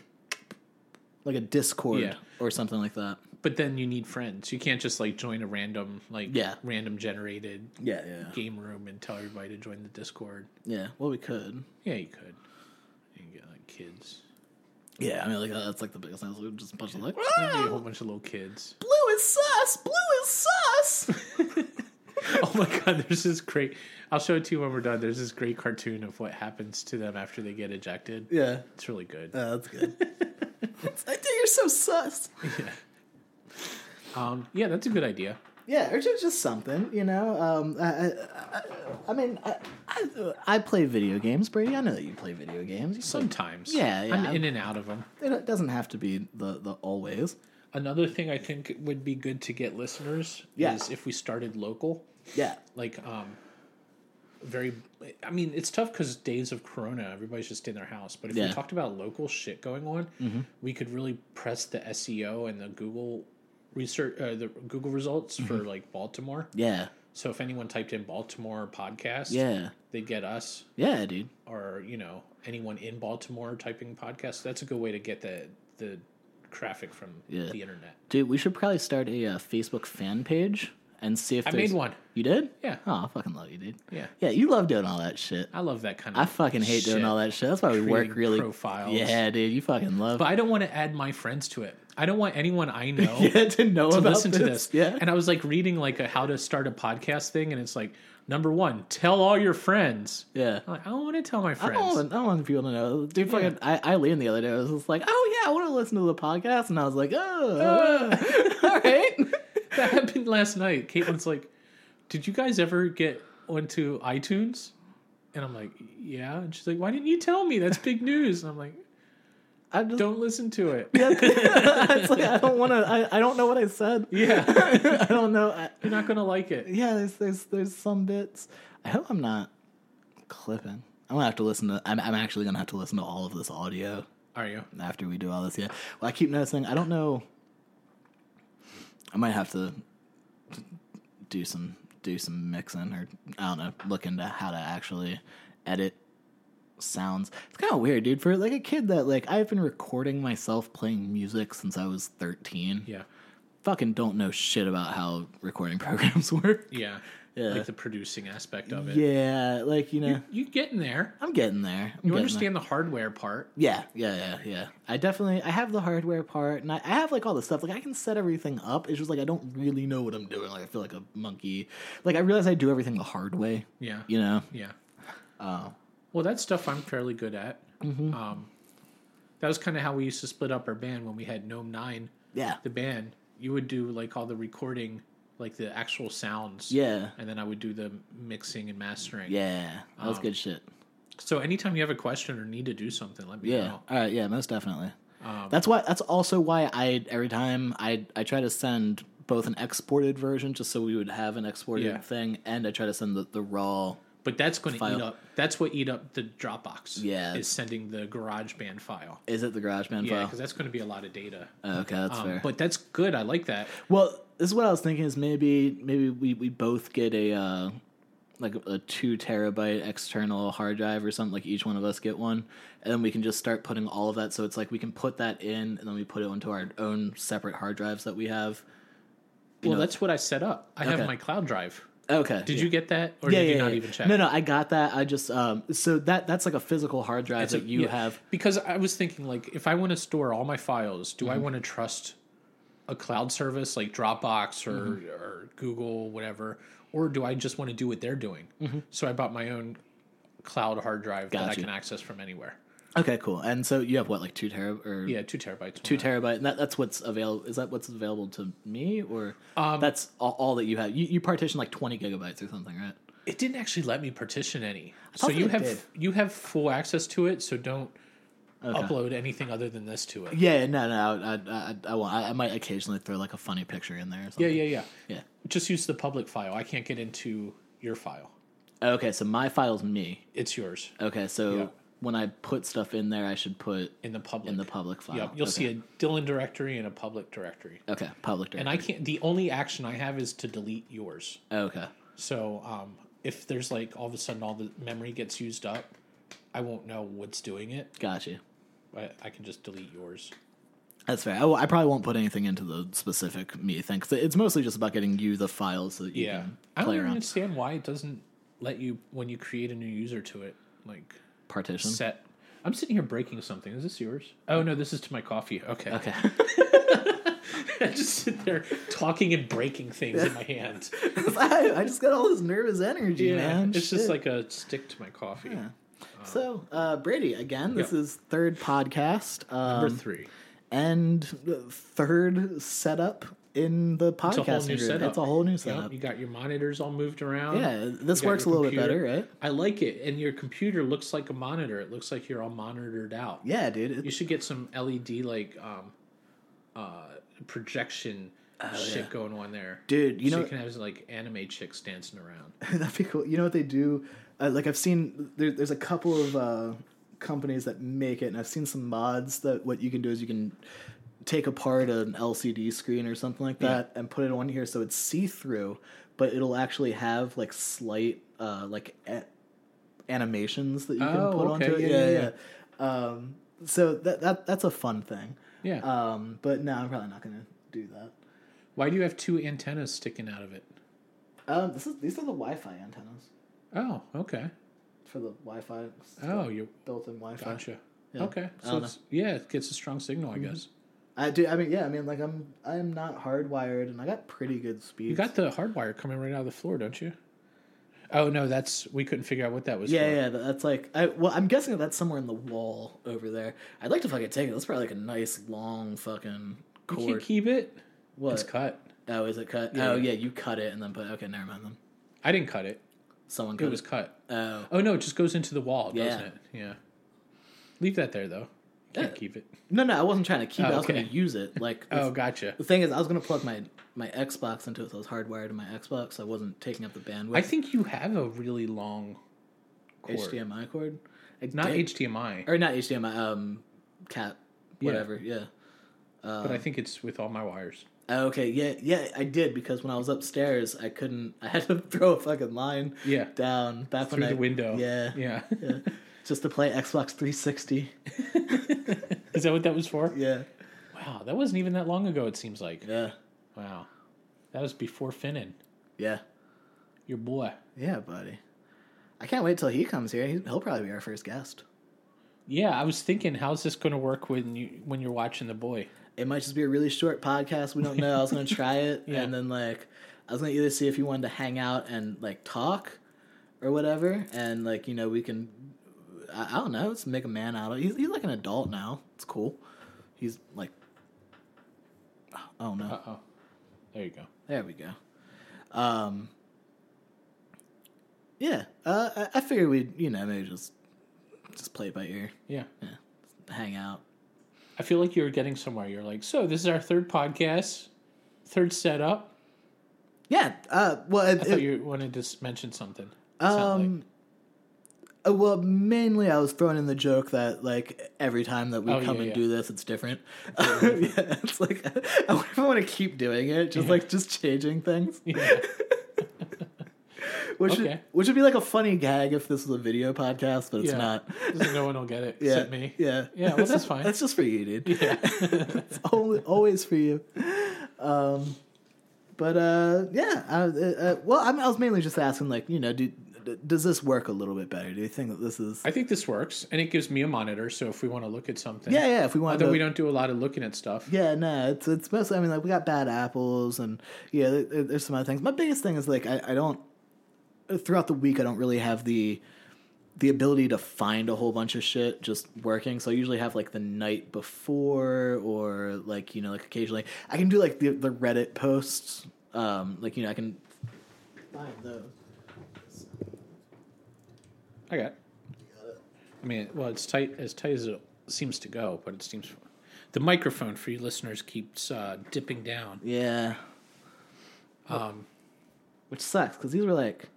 like a discord Yeah. or something like that but then you need friends. You can't just like join a random like Yeah. random generated yeah yeah game room and tell everybody to join the Discord. yeah well we could Yeah, you could. You can get like kids. Yeah, I mean, like that's like the biggest thing. Like, just a bunch of like, There'd be a "Ah, whole bunch of little kids. blue is sus, blue is sus. *laughs* *laughs* Oh my god, there's this great. I'll show it to you when we're done. There's this great cartoon of what happens to them after they get ejected. yeah, It's really good. that's good. *laughs* I think you're so sus. yeah. Um, yeah, that's a good idea. Yeah, or just, just something, you know. Um, I, I, I, I mean, I, I, I play video games, Brady. I know that you play video games. You play- Sometimes. Yeah, yeah. I'm in and out of them. it doesn't have to be the the always. Another thing I think would be good to get listeners Yeah. is if we started local. Yeah, Like, um, very. I mean, it's tough because days of Corona, everybody's just in their house. But if Yeah. we talked about local shit going on, we could really press the SEO and the Google research, uh, the Google results for like Baltimore. yeah, So if anyone typed in Baltimore podcast, yeah, they'd get us. yeah, dude. or you know anyone in Baltimore typing podcast. That's a good way to get the the traffic from Yeah. the internet. Dude, we should probably start a uh, Facebook fan page and see if I there's- made one. You did? Yeah. Oh, I fucking love you, dude. Yeah, Yeah, you love doing all that shit. I love that kind of. I fucking hate doing all that shit. That's why we work Creating really. profiles. Yeah, dude, you fucking love. But I don't want to add my friends to it. I don't want anyone I *laughs* know yeah, to know to about listen to this. Yeah, And I was like reading like a how to start a podcast thing, and it's like number one, tell all your friends. yeah. I'm like, I don't want to tell my I friends. don't, want, I don't want people to know. Dude, fucking, I, Eileen the other day I was just like, "Oh yeah, I want to listen to the podcast," and I was like, "Oh, uh, *laughs* all right." *laughs* that happened last night. Caitlin's like, "Did you guys ever get onto iTunes?" And I'm like, "Yeah." And she's like, "Why didn't you tell me? That's big news." And I'm like, I just "Don't listen to it." Yeah, *laughs* *laughs* it's like I don't want to. I, I don't know what I said. Yeah, I don't know. I, you're not gonna like it. yeah, there's there's there's some bits. I hope I'm not clipping. I'm gonna have to listen to. I'm I'm actually gonna have to listen to all of this audio Are you? after we do all this. Yeah. Well, I keep noticing. I don't know. I might have to do some do some mixing or I don't know. Look into how to actually edit sounds. It's kind of weird, dude. For like a kid that like I've been recording myself playing music since I was 13. Yeah, Fucking don't know shit about how recording *laughs* programs work. yeah, Yeah. Like the producing aspect of it. Yeah, like you know, you, are getting there? I'm getting there. I'm You getting understand the hardware part. Yeah, yeah, yeah, yeah. I definitely I have the hardware part, and I, I have like all the stuff. Like I can set everything up. It's just like I don't really know what I'm doing. Like I feel like a monkey. Like I realize I do everything the hard way. Yeah, You know. yeah. Uh, Well, that stuff I'm fairly good at. Mm-hmm. Um, that was kind of how we used to split up our band when we had Gnome Nine, yeah, the band. You would do like all the recording, like the actual sounds. yeah, And then I would do the mixing and mastering. yeah. That Um, was good shit. So anytime you have a question or need to do something, let me Yeah. know. All right. Yeah. Most definitely. Um, That's why. That's also why I every time I I try to send both an exported version just so we would have an exported Yeah. thing, and I try to send the, the raw. But that's going to eat up. That's what eat up the Dropbox. Yeah. is sending the GarageBand file. Is it the GarageBand Yeah, file? Yeah, because that's going to be a lot of data. Oh, okay, that's Um, fair. but that's good. I like that. Well, this is what I was thinking. Is maybe maybe we, we both get a uh, like a two terabyte external hard drive or something. Like each one of us get one, and then we can just start putting all of that. So it's like we can put that in, and then we put it onto our own separate hard drives that we have. You Well, know- that's what I set up. I have my cloud drive. Okay. Did yeah. you get that, or yeah, did yeah, you not even check? No, no, I got that. I just um. So that that's like a physical hard drive It's a- that you yeah, have. because I was thinking like if I want to store all my files, do Mm-hmm. I want to trust a cloud service like Dropbox or Mm-hmm. or Google whatever, or do I just want to do what they're doing? So I bought my own cloud hard drive that I can access from anywhere. Okay, cool. And so you have what, like two tera or Yeah, two terabytes. two terabyte? And that, that's what's available. Is that what's available to me, or Um, that's all, all that you have? You, you partition like twenty gigabytes or something, right? It didn't actually let me partition any, so you have did. you have full access to it. So don't upload anything other than this to it. Yeah, no, no, I, I, I, I. I, might occasionally throw like a funny picture in there. Or Yeah, something. yeah, yeah. yeah. Just use the public file. I can't get into your file. Okay, so my file's me. It's yours Okay, so Yeah. When I put stuff in there, I should put in the public. in the public file. Yep, you'll okay. see a Dylan directory and a public directory. Okay, public directory. And. I can't. The only action I have is to delete yours. Okay, So um, if there's like all of a sudden all the memory gets used up, I won't know what's doing it. Gotcha. you. I, I can just delete yours. That's fair. I, I probably won't put anything into the specific me thing 'cause it's mostly just about getting you the files so that you Yeah, can I don't around. understand why it doesn't let you when you create a new user to it like Partition. set. I'm sitting here breaking something. Is this yours? Oh no, this is to my coffee. Okay. Okay. *laughs* I just sit there talking and breaking things in my hands. *laughs* I, I just got all this nervous energy, man. it's just Shit. like a stick to my coffee. Yeah. So, uh, Brady, again, this Yeah. is third podcast. Um, Number three. and the third setup in the It's new group. setup. It's a whole new Yep, setup. you got your monitors all moved around. Yeah, this works a little bit better, right? I like it, and your computer looks like a monitor. It looks like you're all monitored out. Yeah, dude. It- You should get some LED like um, uh, projection shit going on there, Oh, Dude, you so know- you can have like anime chicks dancing around. *laughs* That'd be cool. You know what they do? Uh, like I've seen there, there's a couple of uh, companies that make it, and I've seen some mods that what you can do is you can take apart an LCD screen or something like that and put it on here so it's see through, but it'll actually have like slight uh, like a- animations that you can Oh, put okay. onto it. Yeah, Yeah, yeah, yeah. Um, so that that that's a fun thing. Yeah. Um, but no, I'm probably not gonna do that. Why do you have two antennas sticking out of it? Um, this is these are the Wi-Fi antennas Oh, okay. for the Wi-Fi. Oh, you built-in Wi-Fi. gotcha. Yeah. Okay, so it's, yeah, it gets a strong signal, I guess. I do. I mean, yeah. I mean, like I'm. I'm not hardwired, and I got pretty good speed. You got the hardwire coming right out of the floor, don't you? Oh no, that's we couldn't figure out what that was. Yeah, for. yeah. That's like. I well, I'm guessing that that's somewhere in the wall over there. I'd like to fucking take it. That's probably like a nice long fucking You cord. can't keep it. what? It's cut. Oh, is it cut? Yeah. Oh, yeah. You cut it and then put. Okay, never mind then. I didn't cut it. Someone cut It was it. cut. Oh. Oh no, it just goes into the wall, Yeah. doesn't it? Yeah. Leave that there though. Can't Yeah. keep it. No, no. I wasn't trying to keep it. I was Oh, okay. going to use it. Like. *laughs* Oh, gotcha. The thing is, I was going to plug my my Xbox into it, so it was hardwired to my Xbox. So I wasn't taking up the bandwidth. I think you have a really long cord. HDMI cord. I Not did- HDMI, or not HDMI. Um, cat. Yeah. Whatever. Yeah. but I think it's with all my wires. Oh, Okay, yeah, yeah, I did because when I was upstairs, I couldn't. *laughs* I had to throw a fucking line Yeah. down back Through the I, window. Yeah, Yeah. yeah, *laughs* just to play Xbox 360. Is that what that was for? Yeah, Wow, that wasn't even that long ago, it seems like. yeah, Wow. That was before Finnan, yeah, your boy. yeah, buddy. I can't wait till he comes here. He- He'll probably be our first guest. Yeah, I was thinking, how's this going to work when you when you're watching the boy? It might just be a really short podcast. We don't know. I was gonna *laughs* try it, Yeah. and then like I was gonna either see if you wanted to hang out and like talk, or whatever, and like you know we can, I, I don't know, let's make a man out of. He's he's like an adult now. It's cool. He's like, oh no, Uh oh. There you go. there we go. Um, yeah, uh, I, I figured we'd you know maybe just just play it by ear, Yeah. hang out. I feel like you were getting somewhere. You're like, so this is our third podcast, third setup. Yeah. Uh, well, it, I thought it- you wanted to mention something. Um, uh, well, mainly I was throwing in the joke that like every time that we Oh, come yeah, and yeah. do this, it's different. *laughs* yeah, it's like *laughs* I if I want to keep doing it, just Yeah. like just changing things, yeah. *laughs* which would, which would be like a funny gag if this was a video podcast, but it's Yeah. not. No one will get it Yeah, except me. yeah, Yeah, well, that's fine. That's just for you, dude. Yeah. it's always, always for you. Um, but uh, yeah. I, uh, uh, well, I, mean, I was mainly just asking, like, you know, do, does this work a little bit better? Do you think that this is? I think this works, and it gives me a monitor. So if we want to look at something, Yeah, yeah. If we want Although to, we don't do a lot of looking at stuff. Yeah, no, it's it's mostly. I mean, like we got bad apples, and yeah, there, there- there's some other things. My biggest thing is like I, I don't throughout the week I don't really have the the ability to find a whole bunch of shit just working. So I usually have like the night before, or like you know, like occasionally I can do like the the Reddit posts. Um, like you know, I can find those. I got. I mean, well, it's tight as tight as it seems to go, but it seems the microphone for you listeners keeps uh, dipping down. Yeah, Um, which sucks because these were like.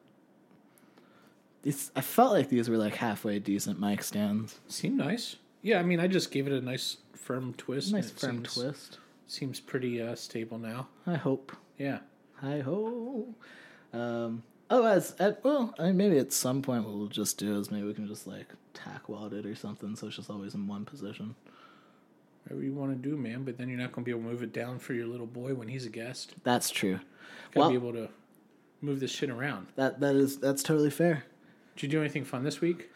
These, I felt like these were like halfway decent mic stands. seem nice. Yeah, I mean, I just gave it a nice firm twist. Nice firm seems, twist. Seems pretty uh, stable now. I hope. Yeah. Hi ho. Um. Oh, as at well, I mean, maybe at some point what we'll just do is maybe we can just like tack weld it or something, so it's just always in one position. Whatever you want to do, man. But then you're not going to be able to move it down for your little boy when he's a guest. That's true. Got to Well- be able to move this shit around. That that is that's totally fair. Did you do anything fun this week?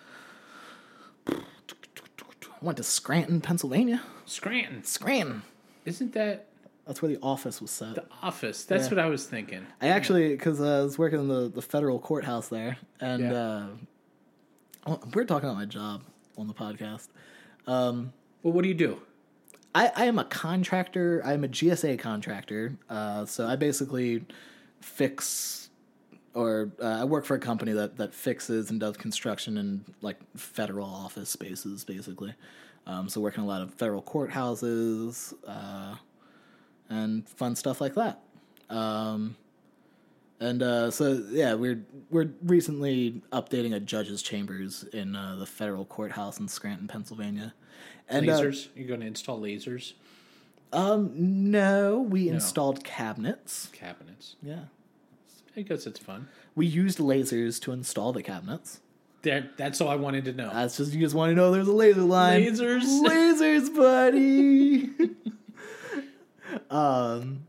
I went to Scranton, Pennsylvania. Scranton. Scranton. Isn't that That's where the office was set. the office? That's Yeah. what I was thinking. I actually, because uh, I was working in the, the federal courthouse there, and Yeah. uh, we're talking about my job on the podcast. Um, Well, what do you do? I, I am a contractor. I'm a GSA contractor. Uh, so I basically fix, or uh, I work for a company that, that fixes and does construction in like federal office spaces, basically. Um, so working a lot of federal courthouses uh, and fun stuff like that. Um, and uh, so yeah, we're we're recently updating a judge's chambers in uh, the federal courthouse in Scranton, Pennsylvania. And uh, lasers? You're going to install lasers? um, no, we installed cabinets. Cabinets. Yeah. I guess it's fun. We used lasers to install the cabinets. That, that's all I wanted to know. That's just, you just want to know there's a laser line. Lasers. Lasers, buddy. *laughs* um,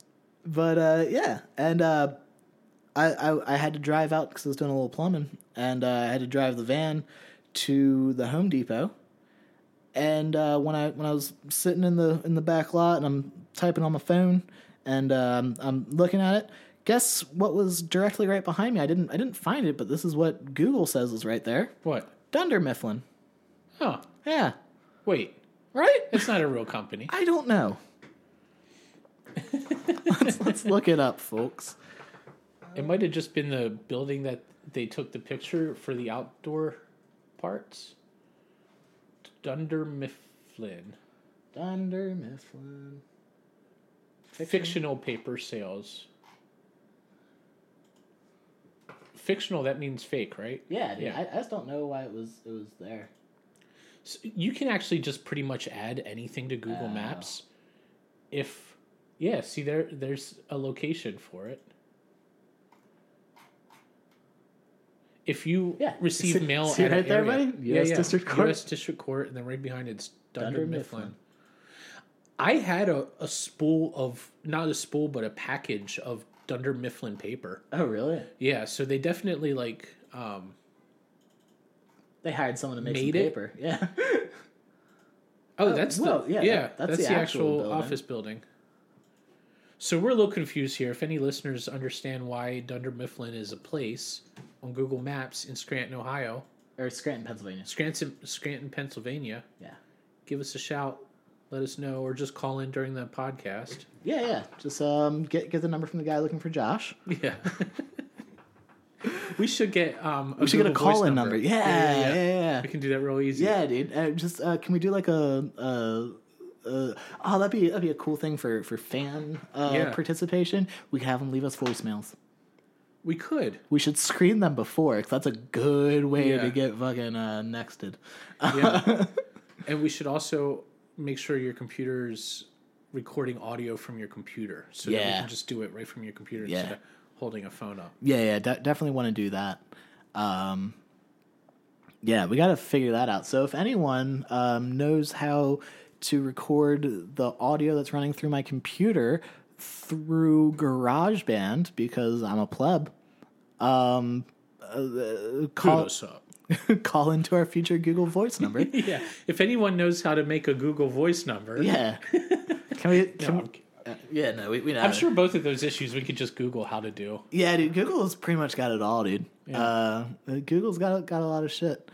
but, uh, yeah. And, uh, I, I, I had to drive out because I was doing a little plumbing, and uh, I had to drive the van to the Home Depot. And uh, when I when I was sitting in the in the back lot and I'm typing on my phone and um, I'm looking at it, guess what was directly right behind me? I didn't I didn't find it, but this is what Google says is right there. what? Dunder Mifflin. Oh, Yeah, wait. right. It's not a real company. I don't know. Let's, let's look it up, folks. It might have just been the building that they took the picture for the outdoor parts. Dunder Mifflin. Dunder Mifflin. Fictional paper sales. Fictional, that means fake, right? Yeah, dude. Yeah. I, I just don't know why it was it was there. So you can actually just pretty much add anything to Google Oh. Maps. If yeah, see there there's a location for it. If you Yeah. receive mail see at right there, area- buddy? US District Court. U.S. District Court, and then right behind it's Dunder, Dunder Mifflin. Mifflin. I had a, a spool of not a spool but a package of Dunder Mifflin paper. Oh, really? Yeah, so they definitely like um, They hired someone to make Made paper. Yeah. Oh, Oh, that's well, the yeah, yeah, that's, that's the, the actual, actual building. office building. So we're a little confused here. If any listeners understand why Dunder Mifflin is a place on Google Maps in Scranton, Ohio, or Scranton, Pennsylvania. Scranton, Scranton, Pennsylvania, Yeah. give us a shout. Let us know, or just call in during the podcast. Yeah, yeah. Just um, get get the number from the guy looking for Josh. Yeah. we should get um. We should get a call in number. Yeah, yeah, yeah. We can do that real easy. Yeah, dude. Uh, just uh, can we do like a, uh uh oh that'd be that'd be a cool thing for for fan uh, Yeah. participation. We could have them leave us voicemails. We could. We should screen them before because that's a good way Yeah. to get fucking uh, nexted. Yeah. *laughs* and we should also make sure your computer's recording audio from your computer so that we can just do it right from your computer Yeah. instead of holding a phone up. Yeah, yeah, de- definitely want to do that. Um, yeah, we got to figure that out. So if anyone um, knows how to record the audio that's running through my computer through GarageBand, because I'm a pleb, um, uh, call Kudos up. *laughs* call into our future Google Voice number. *laughs* Yeah. If anyone knows how to make a Google voice number, yeah, *laughs* can we? Can No, we uh, yeah, no, we, we know. I'm sure both of those issues we could just Google how to do. Yeah, dude, Google's pretty much got it all, dude. Uh, Google's got got a lot of shit.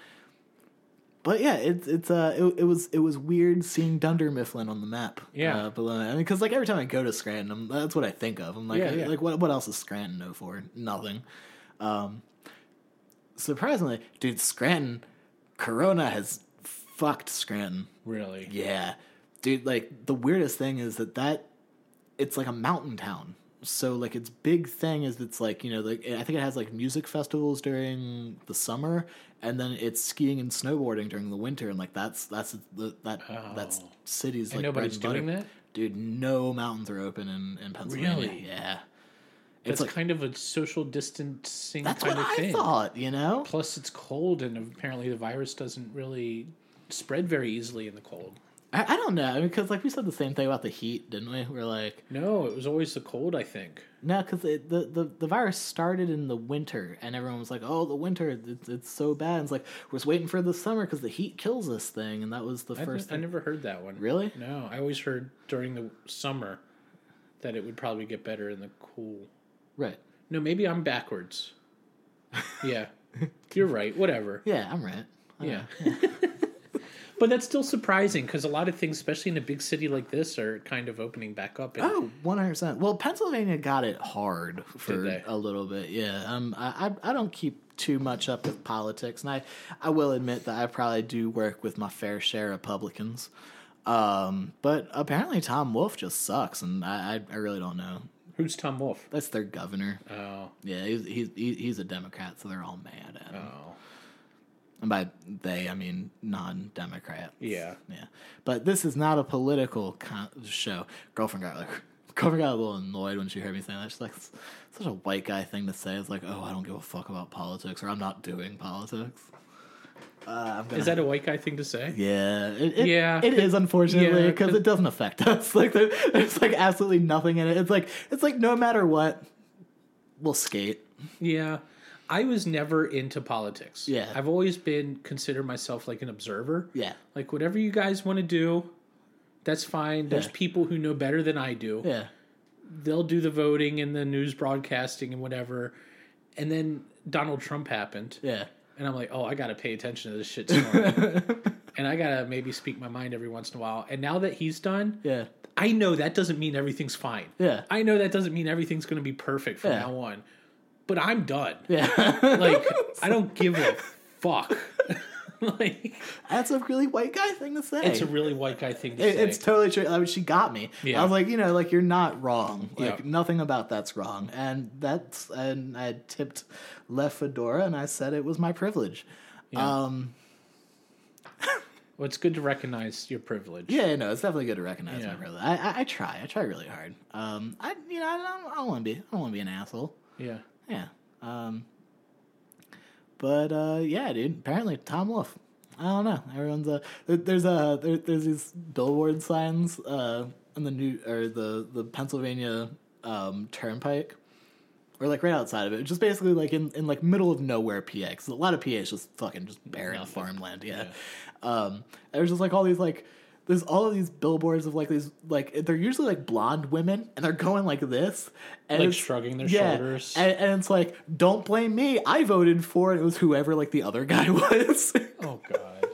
But yeah, it's it's uh it, it was it was weird seeing Dunder Mifflin on the map. Yeah. uh, below. I mean, because like every time I go to Scranton, I'm, that's what I think of. I'm like, Yeah, yeah. like what what else is Scranton know for? Nothing. Um, surprisingly, dude, Scranton, Corona has fucked Scranton. Really. Yeah, dude. Like the weirdest thing is that that it's like a mountain town. So like its big thing is it's like you know like I think it has like music festivals during the summer, and then it's skiing and snowboarding during the winter, and like that's that's the that that's Oh. cities And like nobody's doing that? Dude, no mountains are open in in Pennsylvania. Really? Yeah, That's it's like kind of a social distancing that's kind what of I thing. thought. You know, Plus, it's cold, and apparently the virus doesn't really spread very easily in the cold. I, I don't know because like we said the same thing about the heat, didn't we? We're like. No, it was always the cold. I think. No, because the, the the virus started in the winter, and everyone was like, "Oh, the winter, it's, it's so bad." And it's like we're just waiting for the summer because the heat kills this thing, and that was the I, first. I thing. never heard that one. Really? No, I always heard during the summer that it would probably get better in the cool. Right. No, maybe I'm backwards. yeah, *laughs* you're right. Whatever. Yeah, I'm right. I Yeah. know. But that's still surprising because a lot of things, especially in a big city like this, are kind of opening back up. Oh, 100%. Well, Pennsylvania got it hard for a little bit. Yeah. Um, I, I I don't keep too much up with politics, and I, I will admit that I probably do work with my fair share of Republicans. Um, but apparently Tom Wolf just sucks, and I, I, I really don't know. Who's Tom Wolf? That's their governor. Oh, Yeah, he's he's he's a Democrat, so they're all mad at him. oh, And by they, I mean non-Democrat. yeah. Yeah, but this is not a political con- show. Girlfriend got like, *laughs* girlfriend got a little annoyed when she heard me saying that. She's like, "It's such a white guy thing to say. It's like, oh, I don't give a fuck about politics, or I'm not doing politics. Uh, I'm gonna, Is that a white guy thing to say? yeah, it, it, Yeah, it is unfortunately yeah, it doesn't affect *laughs* us. Like there, there's like absolutely nothing in it. It's like it's like no matter what, we'll skate. Yeah. I was never into politics. Yeah. I've always been considered myself like an observer. Yeah, Like whatever you guys want to do, that's fine. There's Yeah. people who know better than I do. yeah, They'll do the voting and the news broadcasting and whatever. And then Donald Trump happened. yeah. And I'm like, oh, I got to pay attention to this shit story. *laughs* and I got to maybe speak my mind every once in a while. And now that he's done, Yeah. I know that doesn't mean everything's fine. Yeah. I know that doesn't mean everything's going to be perfect from Yeah. now on. But I'm done. Yeah. Like, *laughs* I don't give a fuck. *laughs* like, That's a really white guy thing to say. it's a really white guy thing to It- say. it's totally true. I mean, she got me. Yeah. I was like, you know, like you're not wrong. Like Yeah. nothing about that's wrong. And that's and I tipped left fedora and I said it was my privilege. Yeah. Um well, it's good to recognize your privilege. yeah, no, it's definitely good to recognize Yeah. my privilege. I, I I try. I try really hard. Um I you know, I don't, I don't want to be I don't want to be an asshole. Yeah. Yeah. Um but uh yeah, dude, apparently Tom Wolf. I don't know. Everyone's uh there's a there, there's these billboard signs uh in the new or the the Pennsylvania um turnpike. Or like right outside of it, just basically like in, in like middle of nowhere PA, because a lot of PA is just fucking just barren farmland. Yeah, Yeah. um, there's just like all these like there's all of these billboards of like these like they're usually like blonde women and they're going like this and Like shrugging their yeah, shoulders. and, and it's like don't blame me I voted for it it was whoever like the other guy *laughs* was Oh God.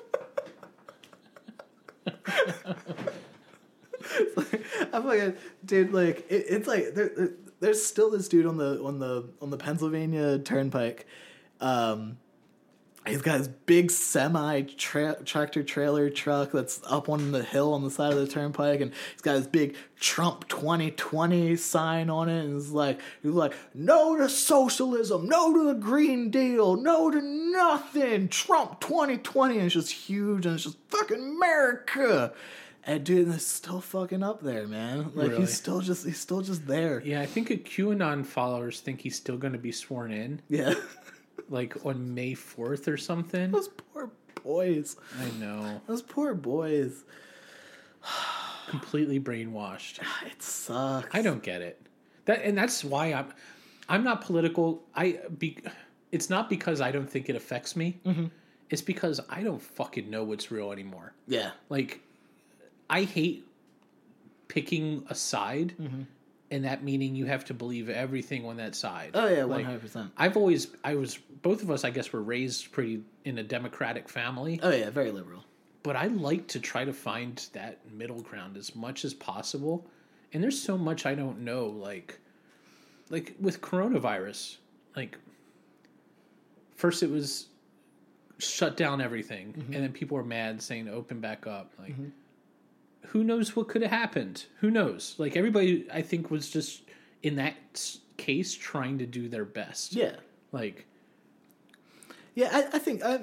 I'm like dude like it, it's like there, there- there's still this dude on the on the on the Pennsylvania Turnpike um He's got his big semi tra- tractor trailer truck that's up on the hill on the side of the turnpike, and he's got his big Trump 2020 sign on it, and it's like he's like, "No to socialism, no to the Green Deal, no to nothing, Trump 2020," and it's just huge, and it's just fucking America. And dude, it's still fucking up there, man. Like Really? he's still just he's still just there. Yeah, I think a QAnon followers think he's still going to be sworn in, Yeah, *laughs* like on May fourth or something. those poor boys. I know, Those poor boys. *sighs* completely brainwashed. *sighs* It sucks. I don't get it. That and that's why I'm I'm not political. I be it's not because I don't think it affects me. Mm-hmm. It's because I don't fucking know what's real anymore. Yeah. Like I hate picking a side mm-hmm. And that meaning you have to believe everything on that side. Oh yeah, hundred percent. I've always I was both of us I guess were raised pretty in a democratic family, Oh yeah, very liberal. but I like to try to find that middle ground as much as possible. And there's so much I don't know like like with coronavirus, like first it was shut down everything Mm-hmm. and then people were mad saying open back up like who knows what could have happened who knows like everybody i think was just in that case trying to do their best Yeah. like Yeah, I, I think uh,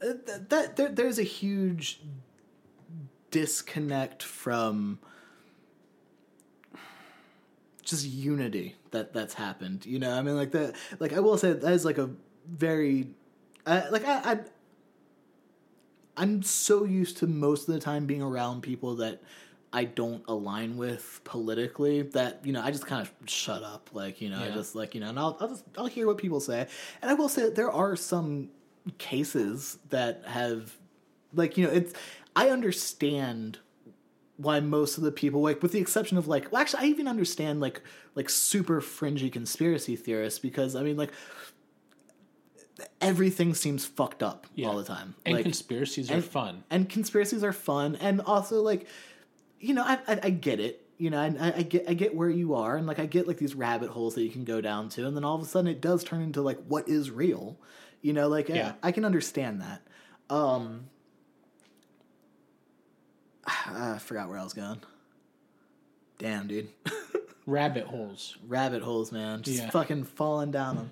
uh, that, that there, there's a huge disconnect from just unity that that's happened. You know, I mean, like the like I will say that is like a very uh, like I, I I'm so used to most of the time being around people that I don't align with politically that you know I just kind of shut up like you know I just like you know and I'll I'll just I'll hear what people say. And I will say that there are some cases that have like you know it's I understand why most of the people like with the exception of like well actually I even understand like like super fringy conspiracy theorists because I mean like everything seems fucked up Yeah. all the time. And like conspiracies are fun. and conspiracies are fun. And also like you know i i, I get it. You know I, I get i get where you are. And like i get like these rabbit holes that you can go down to. And then all of a sudden it does turn into like what is real? You know like Yeah. I, I can understand that. Um *sighs* i forgot where i was going. Damn dude. *laughs* Rabbit holes. Rabbit holes man. Just Yeah. fucking falling down them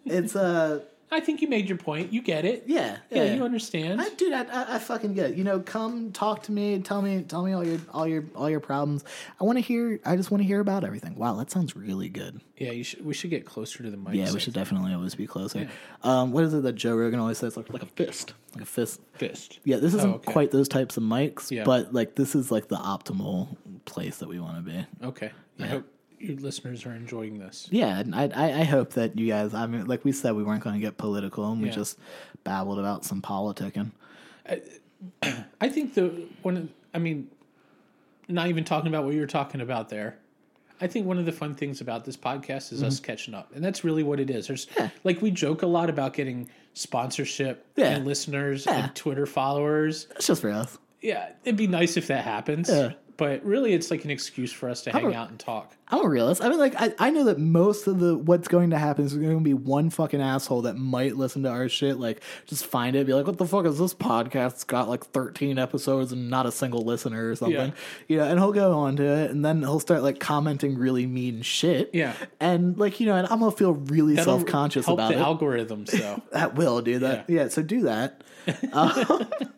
*laughs* it's uh i think you made your point you get it yeah yeah, yeah, you understand I, dude, I, I, I fucking get it. You know, come talk to me, tell me, tell me all your, all your, all your problems. I want to hear. I just want to hear about everything. Wow, that sounds really good. yeah you should we should get closer to the mic Yeah, we should definitely always be closer. Um, what is it that Joe Rogan always says? Like, like a fist, like a fist. fist Yeah, this isn't Oh, okay. quite those types of mics, Yeah. but like this is like the optimal place that we want to be. okay i hope your listeners are enjoying this Yeah, I, I, I hope that you guys. I mean, like we said, we weren't going to get political, and we Yeah. just babbled about some politicking. *clears throat* I think the one. of- I mean, not even talking about what you're talking about there. I think one of the fun things about this podcast is us catching up, and that's really what it is. There's Mm-hmm. Yeah. like we joke a lot about getting sponsorship Yeah. and listeners and Twitter followers. It's just for us. Yeah, it'd be nice if that happens. Yeah. But really, it's like an excuse for us to hang out and talk. I'm a realist. I mean, like, I, I know that most of the what's going to happen is going to be one fucking asshole that might listen to our shit, like, just find it, be like, what the fuck is this podcast? It's got like 13 episodes and not a single listener or something. Yeah. You know, and he'll go on to it, and then he'll start like commenting really mean shit. Yeah. And, like, you know, and I'm going to feel really self conscious about the it. algorithms, though. *laughs* that will do that. Yeah. so do that. *laughs* Uh, *laughs*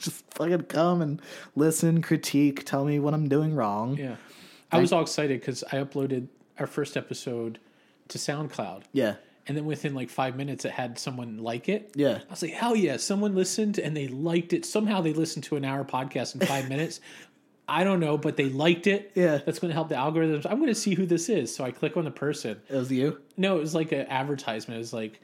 just fucking come and listen, critique, tell me what I'm doing wrong. yeah, I was all excited because I uploaded our first episode to SoundCloud. Yeah. and then within like five minutes it had someone like it Yeah. i was like hell yeah someone listened and they liked it somehow they listened to an hour podcast in five *laughs* minutes i don't know but they liked it Yeah. that's going to help the algorithms i'm going to see who this is so i click on the person It was you? no it was like an advertisement it was like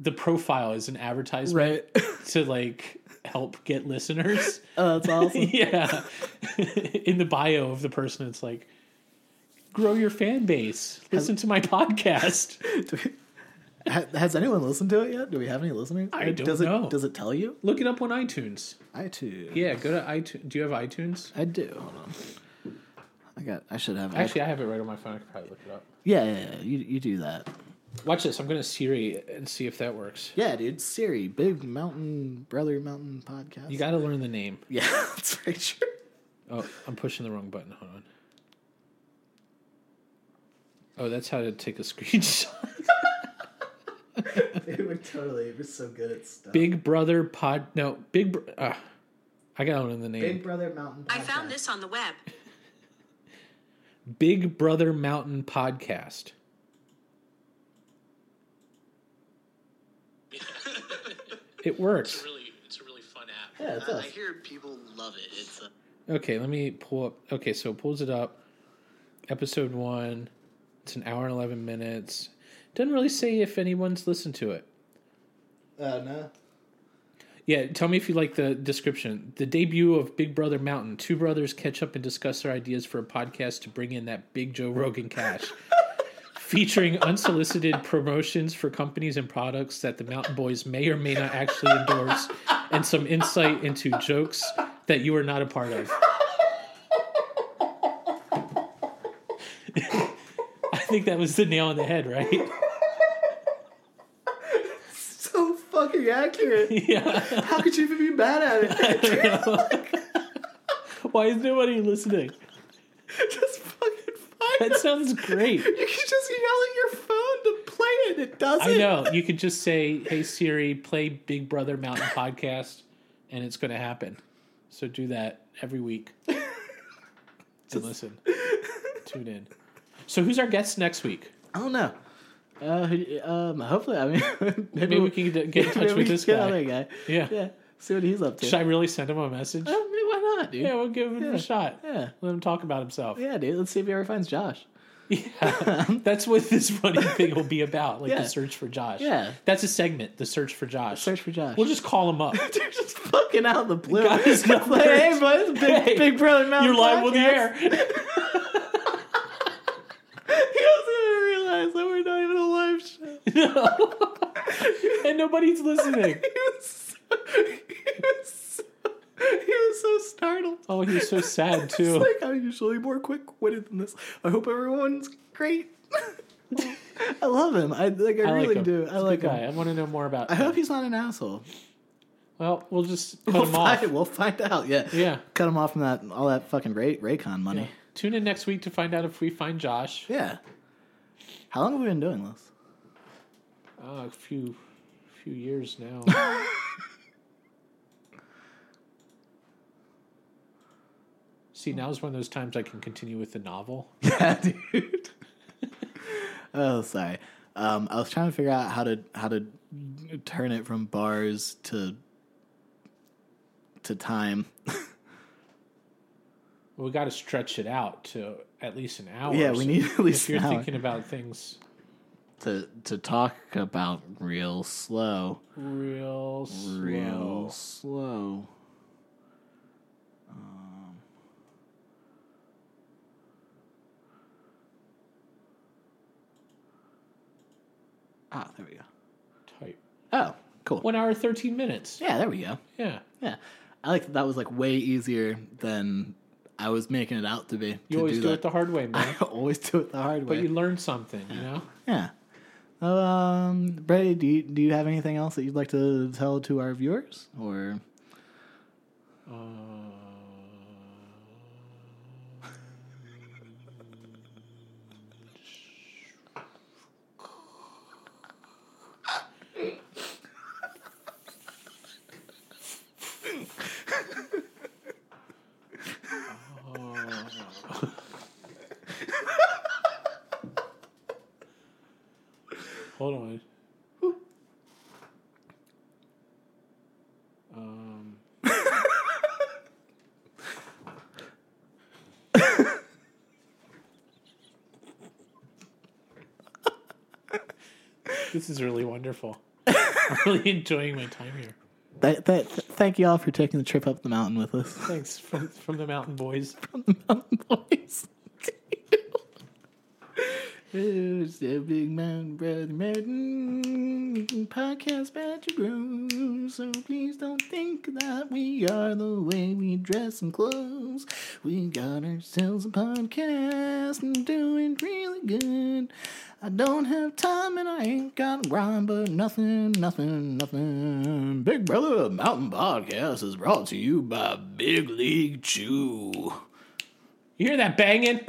the profile is an advertisement Right. *laughs* to like help get listeners. oh, that's *laughs* awesome. yeah. *laughs* In the bio of the person, it's like, grow your fan base. Listen to my podcast. We- has anyone listened to it yet? Do we have any listeners? I don't does know. It, does it tell you? Look it up on iTunes. iTunes. Yeah, go to iTunes. Do you have iTunes? I do. Hold on. I got. I should have. Actually, I have it right on my phone. I could probably look it up. yeah, yeah, yeah. You you do that. Watch this. I'm going to Siri and see if that works. Yeah, dude. Siri, Big Mountain Brother Mountain podcast. You got to learn the name. Yeah, *laughs* that's very true. Oh, I'm pushing the wrong button. Hold on. Oh, that's how to take a *laughs* screenshot. They were totally. We're so good at stuff. Big Brother Pod. No, Big. Br- uh, I got one in the name. Big Brother Mountain. Podcast. I found this on the web. Big Brother Mountain Podcast. It works. It's a really it's a really fun app. Yeah, it I, does. I hear people love it. It's uh, Okay, let me pull up. Okay, so it pulls it up. Episode one. It's an hour and 11 minutes. Doesn't really say if anyone's listened to it. Uh, no. Yeah, tell me if you like the description. The debut of Big Brother Mountain. Two brothers catch up and discuss their ideas for a podcast to bring in that big Joe Rogan cash. *laughs* Featuring unsolicited promotions for companies and products that the Mountain Boys may or may not actually endorse, and some insight into jokes that you are not a part of. I think that was the nail on the head, right? So fucking accurate. *laughs* Yeah. How could you even be bad at it? *laughs* Why is nobody listening? Just fucking find That sounds great. *laughs* You can just yell at your phone to play it. It doesn't. I know. *laughs* You could just say, "Hey Siri, play Big Brother Mountain Podcast," and it's going to happen. So do that every week. *laughs* and listen. Tune in. So who's our guest next week? I don't know. Uh, um, hopefully, I mean, maybe, Maybe we can get, get in touch with this guy. Guy. Yeah. Yeah. See what he's up to. Should I really send him a message? Uh, why not, dude? Yeah, we'll give him Yeah. a shot. Yeah. Let him talk about himself. Yeah, dude. Let's see if he ever finds Josh. Yeah. *laughs* That's what this funny thing will be about, like Yeah. the search for Josh. Yeah. That's a segment, the search for Josh. Search for Josh. We'll just call him up. *laughs* Dude, just fucking out of the blue. Got his Like, number. hey, bud, it's Big, Hey, Big Brother Mountain You're live on the Podcast. air. *laughs* He doesn't even realize that we're not even a live show. No. and nobody's listening. He was so, he was so, *laughs* he was so startled. Oh, he's so sad *laughs* It's too. like I'm usually more quick-witted than this. I hope everyone's great. *laughs* I love him. I like. I, I really like do. He's I like good guy. him. I want to know more about. I him. hope he's not an asshole. Well, we'll just cut We'll him off. find, we'll find out. Yeah. Yeah. Cut him off from that all that fucking Ray Raycon money. Tune in next week to find out if we find Josh. Yeah. How long have we been doing this? Uh, a few, few years now. See, now's one of those times I can continue with the novel. *laughs* Yeah, dude. *laughs* oh, sorry. Um, I was trying to figure out how to how to turn it from bars to to time. well, We got to stretch it out to at least an hour. Yeah, we need at least If you're an hour. thinking about things to to talk about real slow, real slow. real slow. Ah, there we go. type. Oh, cool. One hour, 13 minutes. Yeah, there we go. Yeah. Yeah, I like that. That was like way easier than I was making it out to be. You to always do, that. it the hard way, *laughs* man. I always do it the hard way. but you learn something, you know? yeah. Um, Brady, do you, do you have anything else that you'd like to tell to our viewers, or Uh, Hold on. Um, *laughs* this is really wonderful. I'm really enjoying my time here. Th- th- thank you all for taking the trip up the mountain with us. Thanks from from the Mountain Boys. From the mountain boys. It's the big mountain brother mountain podcast Badger Bros. So please don't think that we are the way we dress and clothes. We got ourselves a podcast and doing really good. I don't have time and I ain't got a rhyme, but nothing, nothing, nothing. Big Brother Mountain Podcast is brought to you by Big League Chew. You hear that banging? *laughs*